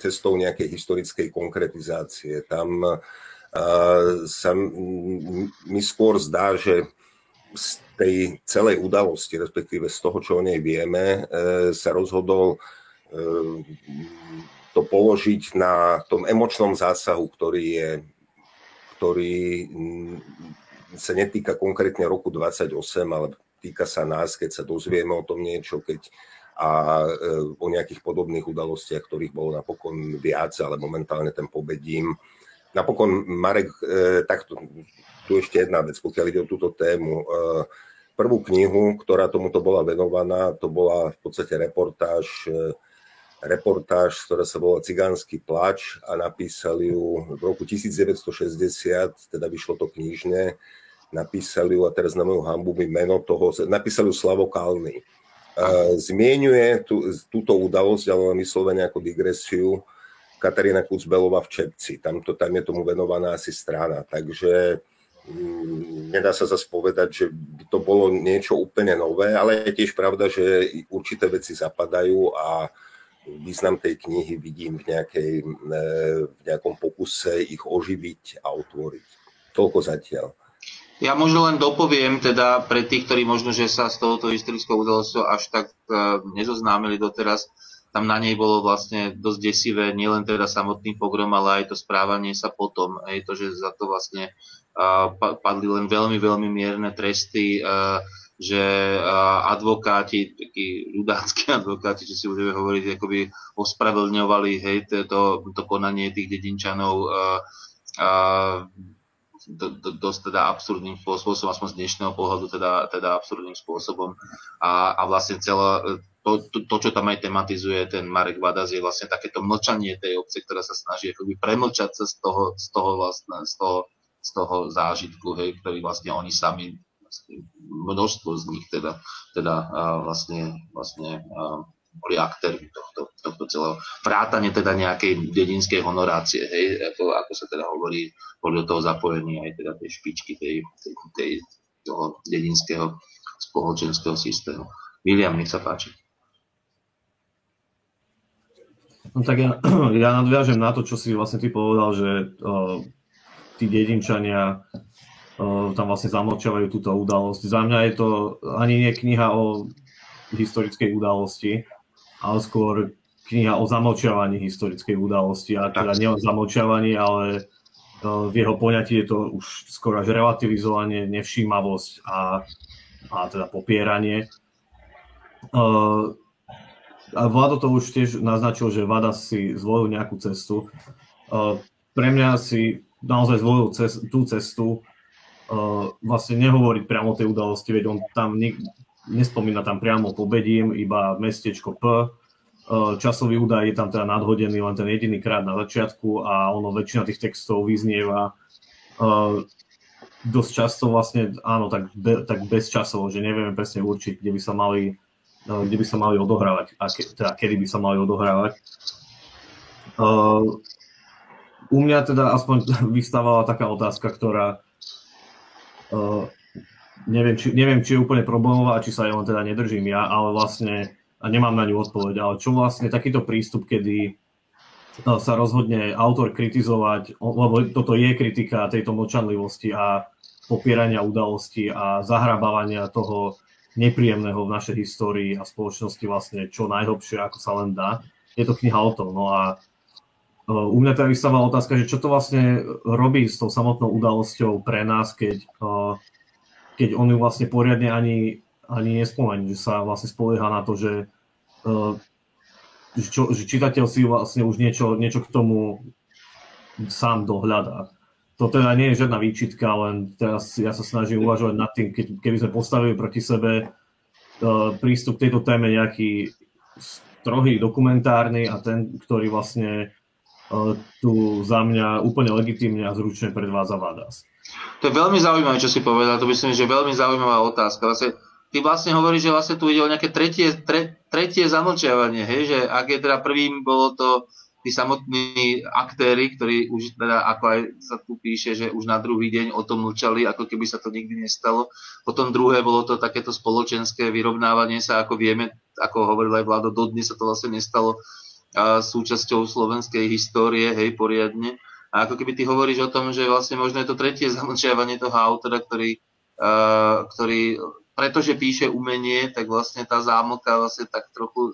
cestou nejakej historickej konkretizácie. Tam sa mi skôr zdá, že z tej celej udalosti, respektíve z toho, čo o nej vieme, sa rozhodol Ehm, to položiť na tom emočnom zásahu, ktorý je ktorý sa netýka konkrétne roku 28, ale týka sa nás, keď sa dozvieme o tom niečo, keď a e, o nejakých podobných udalostiach, ktorých bolo napokon viac, ale momentálne ten pobedím. Napokon, Marek, e, takto, tu ešte jedna vec, pokiaľ ide o túto tému. E, prvú knihu, ktorá tomuto bola venovaná, to bola v podstate reportáž reportáž, ktorá sa volá Cigánsky plač a napísali ju v roku 1960, teda vyšlo to knižne, napísali ju, a teraz na moju hambu mi meno toho, napísali ju Slavo Kalny. Zmienuje tú, túto udalosť, ale vyslovene ako digresiu, Katarína Kucbelová v Čepci. Tam, to, tam je tomu venovaná asi strana. Takže mm, nedá sa zase povedať, že by to bolo niečo úplne nové, ale je tiež pravda, že určité veci zapadajú a význam tej knihy vidím v, nejakej, e, v nejakom pokuse ich oživiť a otvoriť. Toľko zatiaľ. Ja možno len dopoviem, teda pre tých, ktorí možno, že sa z tohoto historického udalosťou až tak uh, nezoznámili doteraz, tam na nej bolo vlastne dosť desivé, nielen teda samotný pogrom, ale aj to správanie sa potom. Aj to, že za to vlastne uh, padli len veľmi, veľmi mierne tresty. Uh, že advokáti, takí ľudácky advokáti, čo si budeme hovoriť, akoby ospravedlňovali hej, to, to konanie tých dedinčanov do, do, dosť teda absurdným spôsobom, aspoň z dnešného pohľadu teda, teda absurdným spôsobom. A, a vlastne celé to, to, to, čo tam aj tematizuje ten Marek Vadas, je vlastne takéto mlčanie tej obce, ktorá sa snaží akoby premlčať sa z toho, z toho, vlastne, z toho, z toho zážitku, hej, ktorý vlastne oni sami množstvo z nich teda, teda vlastne, vlastne boli aktérmi tohto, tohto celého. Vrátane teda nejakej dedinskej honorácie, hej, ako, ako sa teda hovorí, boli do toho zapojení aj teda tej špičky tej, tej, tej toho dedinského spoločenského systému. William, nech sa páči. No tak ja, ja nadviažem na to, čo si vlastne ty povedal, že uh, tí dedinčania tam vlastne zamlčavajú túto udalosť. Za mňa je to ani nie kniha o historickej udalosti, ale skôr kniha o zamlčiavaní historickej udalosti. A teda nie o zamlčiavaní, ale v jeho poňatí je to už skoro až relativizovanie, nevšímavosť a, a teda popieranie. A Vlado to už tiež naznačil, že Vada si zvolil nejakú cestu. Pre mňa si naozaj zvolil cest, tú cestu, vlastne nehovoriť priamo o tej udalosti, veď on tam ne, nespomína tam priamo pobedím, iba mestečko P. časový údaj je tam teda nadhodený len ten jediný krát na začiatku a ono väčšina tých textov vyznieva dosť často vlastne, áno, tak, be, tak bezčasovo, že nevieme presne určiť, kde by sa mali, kde by sa mali odohrávať a ke, teda kedy by sa mali odohrávať. u mňa teda aspoň vystávala taká otázka, ktorá neviem, či, neviem, či je úplne problémová, či sa jej len teda nedržím ja, ale vlastne a nemám na ňu odpoveď, ale čo vlastne takýto prístup, kedy sa rozhodne autor kritizovať, lebo toto je kritika tejto močanlivosti a popierania udalostí a zahrabávania toho nepríjemného v našej histórii a spoločnosti vlastne čo najhlbšie, ako sa len dá. Je to kniha o tom. No a e, u mňa teda vystáva otázka, že čo to vlastne robí s tou samotnou udalosťou pre nás, keď, e, keď on ju vlastne poriadne ani, ani nespomenie, že sa vlastne spolieha na to, že, že, čo, že čitateľ si vlastne už niečo, niečo k tomu sám dohľadá to teda nie je žiadna výčitka, len teraz ja sa snažím uvažovať nad tým, keď, keby sme postavili proti sebe uh, prístup k tejto téme nejaký strohý, dokumentárny a ten, ktorý vlastne uh, tu za mňa úplne legitimne a zručne predvádza Vadas. To je veľmi zaujímavé, čo si povedal. To myslím, že je veľmi zaujímavá otázka. Vlastne, ty vlastne hovoríš, že vlastne tu ide o nejaké tretie, tre, tretie zamlčiavanie, hej? že ak je teda prvým bolo to tí samotní aktéry, ktorí už teda, ako aj sa tu píše, že už na druhý deň o tom mlčali, ako keby sa to nikdy nestalo. Potom druhé bolo to takéto spoločenské vyrovnávanie sa, ako vieme, ako hovoril aj Vlado, dodnes sa to vlastne nestalo a súčasťou slovenskej histórie, hej, poriadne. A ako keby ty hovoríš o tom, že vlastne možno je to tretie zamlčiavanie toho autora, ktorý, uh, ktorý pretože píše umenie, tak vlastne tá zámlka vlastne tak trochu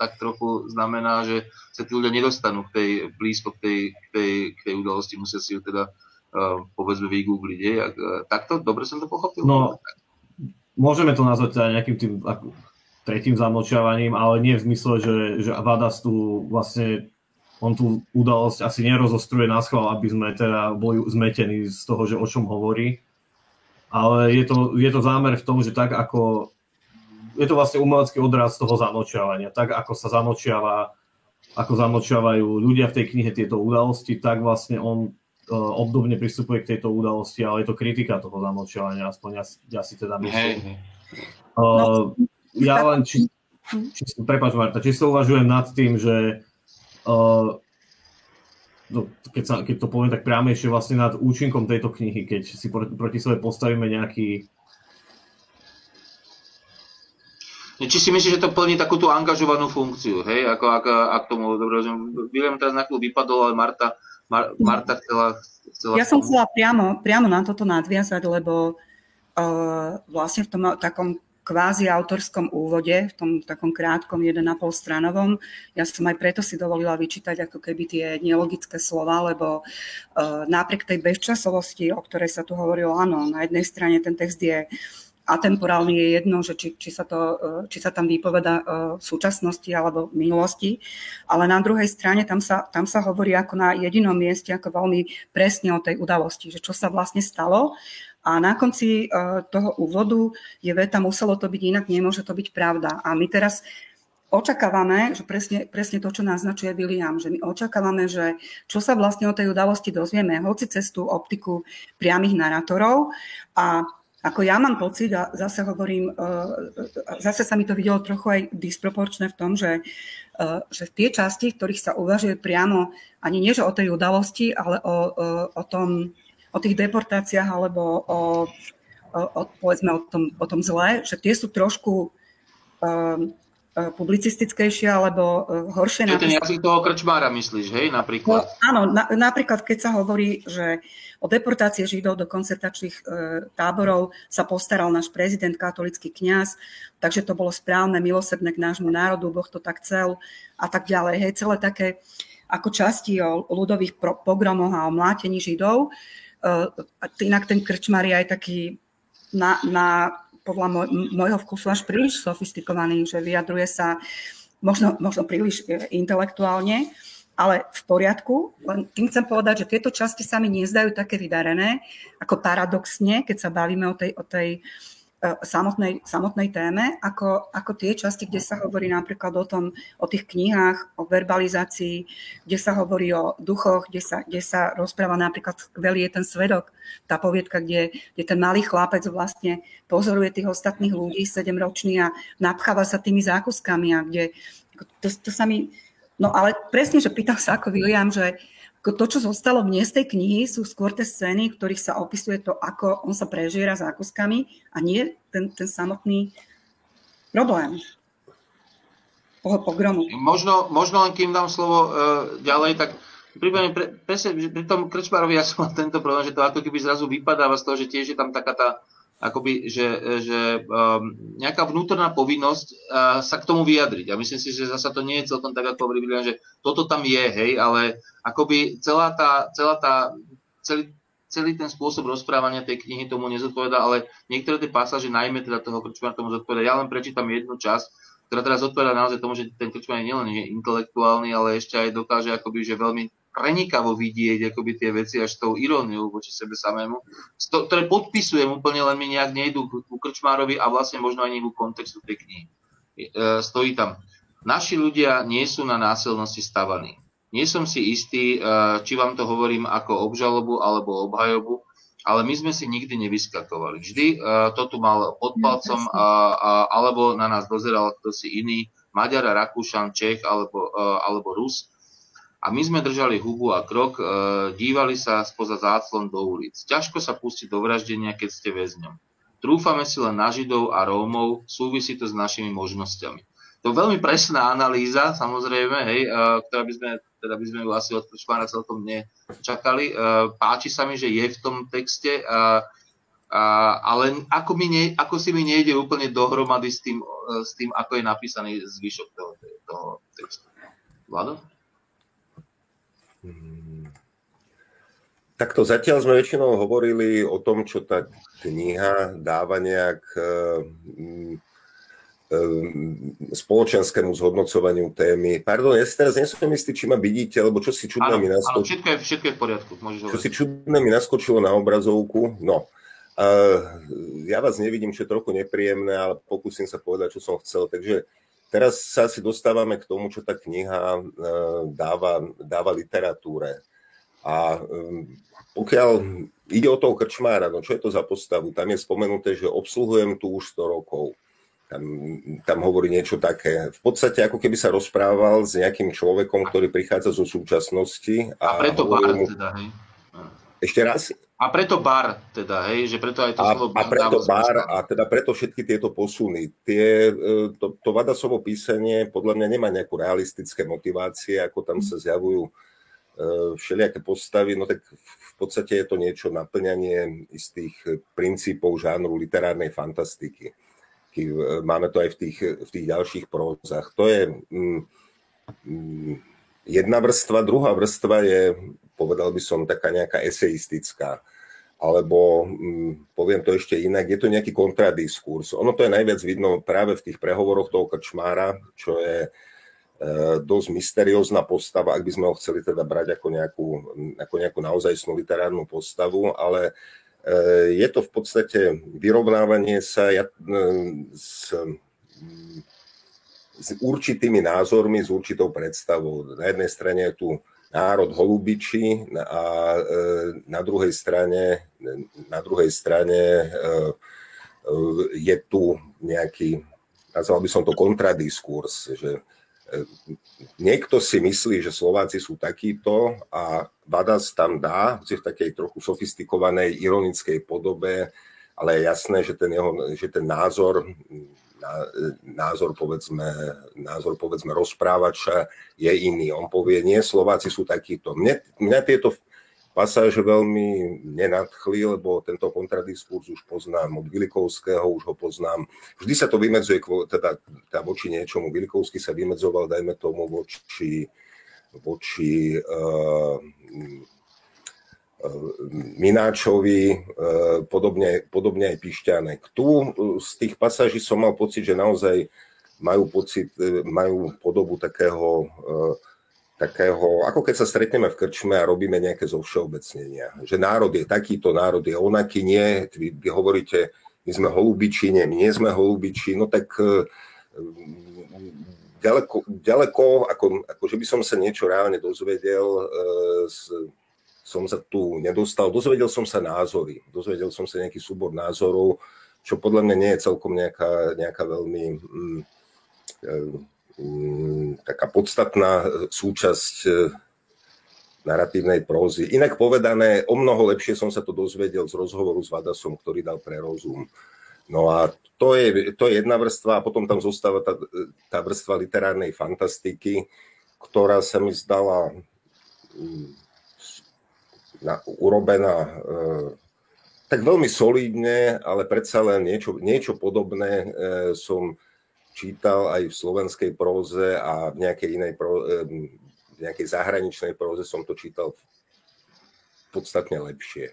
tak trochu znamená, že sa tí ľudia nedostanú k tej, blízko k tej, k tej, k tej udalosti, musia si ju teda uh, povedzme vygoogliť. Je? Takto? Dobre som to pochopil? No, môžeme to nazvať teda nejakým tým ako, tretím zamlčiavaním, ale nie v zmysle, že, že Vadas tu vlastne on tú udalosť asi nerozostruje na schvál, aby sme teda boli zmetení z toho, že o čom hovorí. Ale je to, je to zámer v tom, že tak ako je to vlastne umelecký odraz toho zamočiavania. Tak ako sa zamočiava, ako zamočiavajú ľudia v tej knihe tieto udalosti, tak vlastne on uh, obdobne pristupuje k tejto udalosti, ale je to kritika toho zamočiavania, aspoň ja, ja si teda myslím. Hey. Uh, ja len, či, či, prepáč Marta, či sa uvažujem nad tým, že uh, no, keď, sa, keď to poviem tak priamejšie, vlastne nad účinkom tejto knihy, keď si proti, proti sebe postavíme nejaký Či si myslíš, že to plní takú tú angažovanú funkciu, hej? Ako, ak, ak tomu dobre rozumiem. William teraz na chvíľu vypadol, ale Marta, Mar, Marta chcela, chcela... Ja som chcela priamo, priamo na toto nadviazať, lebo uh, vlastne v tom takom kvázi autorskom úvode, v tom takom krátkom 1,5 stranovom. Ja som aj preto si dovolila vyčítať ako keby tie nelogické slova, lebo uh, napriek tej bezčasovosti, o ktorej sa tu hovorilo, áno, na jednej strane ten text je uh, atemporálny je jedno, že či, či, sa, to, e, či sa tam vypoveda e, v súčasnosti alebo minulosti, ale na druhej strane tam sa, tam sa hovorí ako na jedinom mieste, ako veľmi presne o tej udalosti, že čo sa vlastne stalo a na konci e, toho úvodu je veta, muselo to byť inak, nemôže to byť pravda. A my teraz očakávame, že presne, presne to, čo naznačuje William, že my očakávame, že čo sa vlastne o tej udalosti dozvieme, hoci cez tú optiku priamých narátorov a ako ja mám pocit, a zase hovorím, e, zase sa mi to videlo trochu aj disproporčné v tom, že, e, že tie časti, v ktorých sa uvažuje priamo ani nie že o tej udalosti, ale o, o, o, tom, o tých deportáciách alebo o, o, o, povedzme o tom, o tom zle, že tie sú trošku um, publicistickejšie alebo horšie. Čiže ten jazyk toho krčmára myslíš, hej, napríklad? No, áno, na, napríklad keď sa hovorí, že O deportácie Židov do koncentračných e, táborov sa postaral náš prezident, katolický kňaz, takže to bolo správne, milosrdné k nášmu národu, Boh to tak chcel a tak ďalej. Hej, celé také ako časti o ľudových pogromoch a o mlátení Židov. E, inak ten krčmar je aj taký na, na podľa môjho vkusu až príliš sofistikovaný, že vyjadruje sa možno, možno príliš e, intelektuálne ale v poriadku. Len tým chcem povedať, že tieto časti sa mi nezdajú také vydarené, ako paradoxne, keď sa bavíme o tej, o tej uh, samotnej, samotnej téme, ako, ako tie časti, kde sa hovorí napríklad o tom, o tých knihách, o verbalizácii, kde sa hovorí o duchoch, kde sa, kde sa rozpráva napríklad skvelý ten svedok, tá poviedka, kde, kde ten malý chlapec vlastne pozoruje tých ostatných ľudí, sedemročný a napcháva sa tými zákuskami a kde to, to sa mi No ale presne, že pýtam sa ako William, že to, čo zostalo mne z tej knihy, sú skôr tie scény, v ktorých sa opisuje to, ako on sa prežiera zákuskami a nie ten, ten samotný problém toho pogromu. Možno, možno len kým dám slovo uh, ďalej, tak prípadne pre, presne pri tom Krčmarovi ja som mal tento problém, že to ako keby zrazu vypadáva z toho, že tiež je tam taká tá akoby, že, že um, nejaká vnútorná povinnosť uh, sa k tomu vyjadriť. A myslím si, že zasa to nie je celkom tak, ako hovorí že toto tam je, hej, ale akoby celá tá, celá tá, celý, celý ten spôsob rozprávania tej knihy tomu nezodpoveda, ale niektoré tie pasáže, najmä teda toho Krčmana tomu zodpoveda. Ja len prečítam jednu časť, ktorá teraz zodpoveda naozaj tomu, že ten Krčman je nielen intelektuálny, ale ešte aj dokáže akoby, že veľmi prenikavo vidieť akoby tie veci až tou iróniou voči sebe samému, ktoré podpisujem úplne, len mi nejak nejdu ku Krčmárovi a vlastne možno ani ku kontextu tej knihy. E, stojí tam. Naši ľudia nie sú na násilnosti stavaní. Nie som si istý, e, či vám to hovorím ako obžalobu alebo obhajobu, ale my sme si nikdy nevyskakovali. Vždy e, to tu mal pod no, palcom a, a, alebo na nás dozeral kto si iný, Maďar, Rakúšan, Čech alebo, alebo Rus a my sme držali hubu a krok, e, dívali sa spoza záclon do ulic. Ťažko sa pustiť do vraždenia, keď ste väzňom. Trúfame si len na Židov a Rómov, súvisí to s našimi možnosťami. To je veľmi presná analýza, samozrejme, hej, e, ktorá by sme, teda by sme ju asi od Krčmára celkom nečakali. E, páči sa mi, že je v tom texte, a, a, ale ako, mi ne, ako si mi nejde úplne dohromady s tým, e, s tým ako je napísaný zvyšok toho, toho textu. Vlado? Hmm. Takto zatiaľ sme väčšinou hovorili o tom, čo tá kniha dáva nejak um, spoločenskému zhodnocovaniu témy. Pardon, ja si teraz nie som istý, či ma vidíte, lebo čo si čudné mi naskočilo. všetko je, všetko je v poriadku. Môžeš čo si čudné mi naskočilo na obrazovku. No, uh, ja vás nevidím, čo je trochu nepríjemné, ale pokúsim sa povedať, čo som chcel. Takže Teraz sa si dostávame k tomu, čo tá kniha e, dáva, dáva literatúre. A e, pokiaľ ide o toho krčmára, no čo je to za postavu? Tam je spomenuté, že obsluhujem tu už 100 rokov. Tam, tam hovorí niečo také. V podstate ako keby sa rozprával s nejakým človekom, ktorý prichádza zo súčasnosti. A, a preto pár mu... teda, hej. Ešte raz? A preto bar, teda, hej, že preto aj to a, slovo bar. A preto bar a teda preto všetky tieto posuny. Tie, e, to, to Vadasovo písanie podľa mňa nemá nejakú realistické motivácie, ako tam sa zjavujú e, všelijaké postavy, no tak v podstate je to niečo naplňanie istých princípov žánru literárnej fantastiky. E, máme to aj v tých, v tých ďalších prózach. To je mm, mm, jedna vrstva, druhá vrstva je povedal by som, taká nejaká eseistická. Alebo hm, poviem to ešte inak, je to nejaký kontradiskurs. Ono to je najviac vidno práve v tých prehovoroch toho krčmára, čo je e, dosť mysteriózna postava, ak by sme ho chceli teda brať ako nejakú, ako nejakú naozajstnú literárnu postavu, ale e, je to v podstate vyrovnávanie sa ja, e, s, s určitými názormi, s určitou predstavou. Na jednej strane je tu národ holubičí a e, na druhej strane, na druhej strane e, e, je tu nejaký, nazval by som to kontradiskurs, že niekto si myslí, že Slováci sú takíto a Badas tam dá, v takej trochu sofistikovanej, ironickej podobe, ale je jasné, že ten, jeho, že ten názor názor povedzme, názor povedzme rozprávača je iný. On povie, nie, Slováci sú takíto. Mne, mňa tieto pasáže veľmi nenadchli, lebo tento kontradiskurs už poznám od Vilikovského, už ho poznám. Vždy sa to vymedzuje teda, teda voči niečomu. Vilikovský sa vymedzoval, dajme tomu, voči, voči uh, Mináčovi, e, podobne, podobne aj Pišťanek. Tu e, z tých pasáží som mal pocit, že naozaj majú pocit, e, majú podobu takého, takého, ako keď sa stretneme v krčme a robíme nejaké zovšeobecnenia. Že národ je takýto, národ je onaký, nie, vy, vy hovoríte, my sme holubiči, nie, my nie sme holubiči, no tak ďaleko, ďaleko ako, ako že by som sa niečo reálne dozvedel z som sa tu nedostal. Dozvedel som sa názory, dozvedel som sa nejaký súbor názorov, čo podľa mňa nie je celkom nejaká, nejaká veľmi mm, mm, taká podstatná súčasť narratívnej prózy. Inak povedané, o mnoho lepšie som sa to dozvedel z rozhovoru s Vadasom, ktorý dal pre rozum. No a to je, to je jedna vrstva a potom tam zostáva tá, tá vrstva literárnej fantastiky, ktorá sa mi zdala mm, na, urobená e, tak veľmi solidne, ale predsa len niečo, niečo podobné e, som čítal aj v slovenskej próze a v nejakej inej pró, e, v nejakej zahraničnej próze som to čítal podstatne lepšie.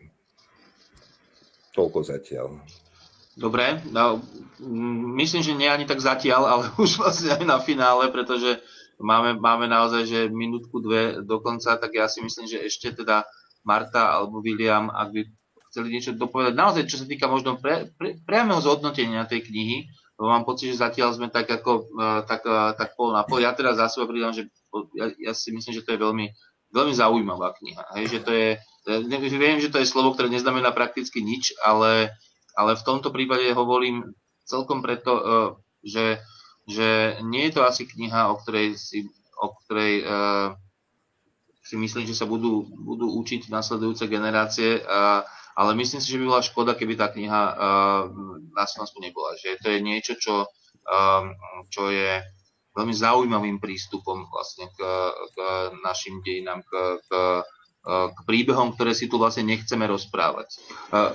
Toľko zatiaľ. Dobre, no, myslím, že nie ani tak zatiaľ, ale už vlastne aj na finále, pretože máme, máme naozaj, že minútku, dve do konca, tak ja si myslím, že ešte teda Marta alebo William, ak by chceli niečo dopovedať, naozaj, čo sa týka možno pre, pre, priamého zhodnotenia tej knihy, lebo mám pocit, že zatiaľ sme tak ako e, tak, e, tak pol na pol. Ja teraz za seba pridám, že ja, ja si myslím, že to je veľmi, veľmi zaujímavá kniha. Hej, že to je, viem, že to je slovo, ktoré neznamená prakticky nič, ale ale v tomto prípade hovorím celkom preto, e, že, že nie je to asi kniha, o ktorej si, o ktorej, e, si myslím, že sa budú, budú učiť nasledujúce generácie, ale myslím si, že by bola škoda, keby tá kniha na Slovensku nebola. Že to je niečo, čo, čo je veľmi zaujímavým prístupom vlastne k, k našim dejinám, k, k k príbehom, ktoré si tu vlastne nechceme rozprávať.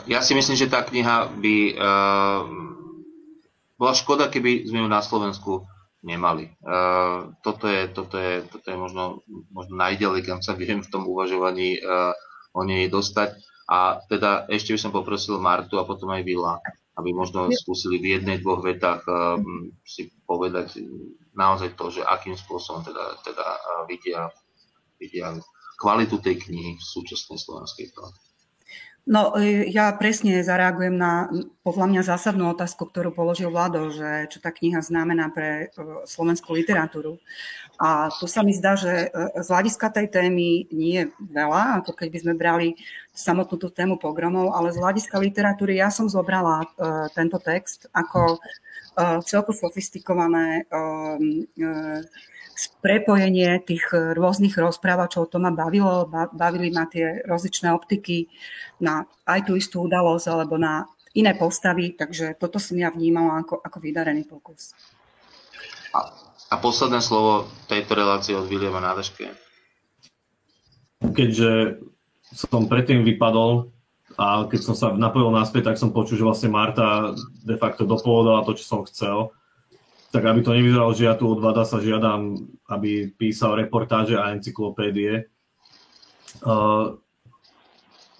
Ja si myslím, že tá kniha by bola škoda, keby sme ju na Slovensku nemali. Toto je, toto je, toto je možno, možno najďalej, kam sa viem v tom uvažovaní o nej dostať. A teda ešte by som poprosil Martu a potom aj Vila, aby možno skúsili v jednej, dvoch vetách si povedať naozaj to, že akým spôsobom teda, teda vidia, vidia kvalitu tej knihy v súčasnej slovenskej knihe? No, e, ja presne zareagujem na podľa mňa zásadnú otázku, ktorú položil Vlado, že čo tá kniha znamená pre e, slovenskú literatúru. A tu sa mi zdá, že e, z hľadiska tej témy nie je veľa, ako keď by sme brali samotnú tú tému pogromov, ale z hľadiska literatúry ja som zobrala tento text ako celku sofistikované prepojenie tých eh, rôznych rozprávačov, to ma bavilo, bavili ma tie rozličné optiky na aj tú istú udalosť alebo na iné postavy, takže toto som ja vnímala ako, ako vydarený pokus. A, a posledné slovo tejto relácie od Viliama Nádeške. Keďže som predtým vypadol a keď som sa napojil naspäť, tak som počul, že vlastne Marta de facto dopovedala to, čo som chcel tak aby to nevyzeralo, že ja tu od Vada sa žiadam, aby písal reportáže a encyklopédie. Uh,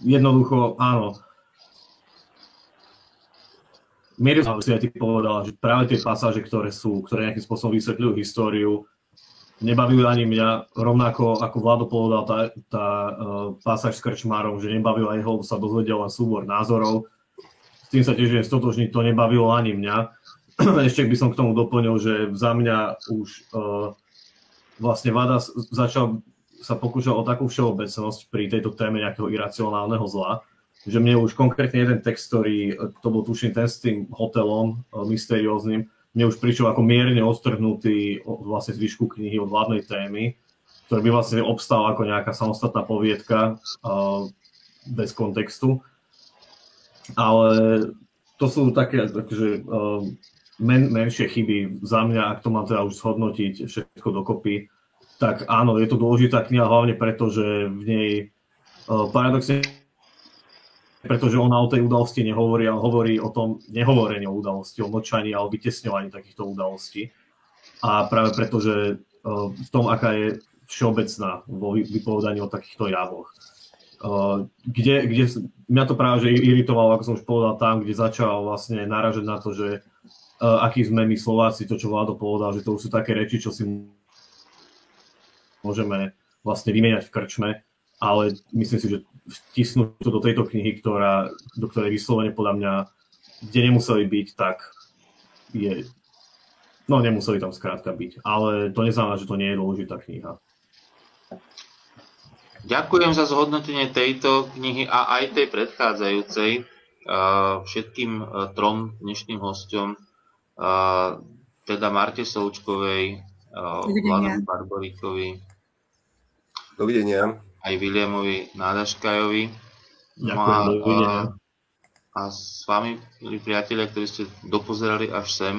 jednoducho, áno. Mieru si aj ty povedala, že práve tie pasáže, ktoré sú, ktoré nejakým spôsobom vysvetľujú históriu, nebavili ani mňa, rovnako ako Vlado povedal tá, tá uh, pasáž s Krčmárom, že nebavil aj ho, sa dozvedel len súbor názorov. S tým sa tiež stotožniť, to nebavilo ani mňa ešte by som k tomu doplnil, že za mňa už uh, vlastne Vada začal sa pokúšal o takú všeobecnosť pri tejto téme nejakého iracionálneho zla, že mne už konkrétne jeden text, ktorý, to bol tuším ten s tým hotelom uh, mysterióznym, mne už prišiel ako mierne odstrhnutý od vlastne zvyšku knihy od hlavnej témy, ktorý by vlastne obstal ako nejaká samostatná poviedka uh, bez kontextu. Ale to sú také, takže uh, men, menšie chyby za mňa, ak to mám teda už zhodnotiť všetko dokopy, tak áno, je to dôležitá kniha hlavne preto, že v nej uh, paradoxne pretože ona o tej udalosti nehovorí, ale hovorí o tom nehovorení o udalosti, o mlčaní a o vytesňovaní takýchto udalostí. A práve preto, že uh, v tom, aká je všeobecná vo vypovedaní o takýchto javoch. Uh, kde, kde, mňa to práve že iritovalo, ako som už povedal, tam, kde začal vlastne naražať na to, že akí sme my Slováci, to, čo Vlado povedal, že to už sú také reči, čo si môžeme vlastne vymeniať v krčme, ale myslím si, že vtisnúť to do tejto knihy, ktorá, do ktorej vyslovene podľa mňa, kde nemuseli byť, tak je, no nemuseli tam skrátka byť, ale to neznamená, že to nie je dôležitá kniha. Ďakujem za zhodnotenie tejto knihy a aj tej predchádzajúcej všetkým trom dnešným hostom teda Marte Součkovej, Vladovi Barboríkovi. Dovidenia. aj Williamovi Nádaškajovi. No Ďakujem, a, dovidenia. a, a s vami, milí priatelia, ktorí ste dopozerali až sem,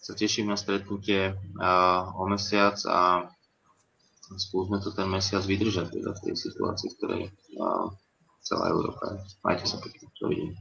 sa teším na stretnutie a, o mesiac a skúsme to ten mesiac vydržať teda v tej situácii, v ktorej celá Európa je. Majte sa pekne. Dovidenia.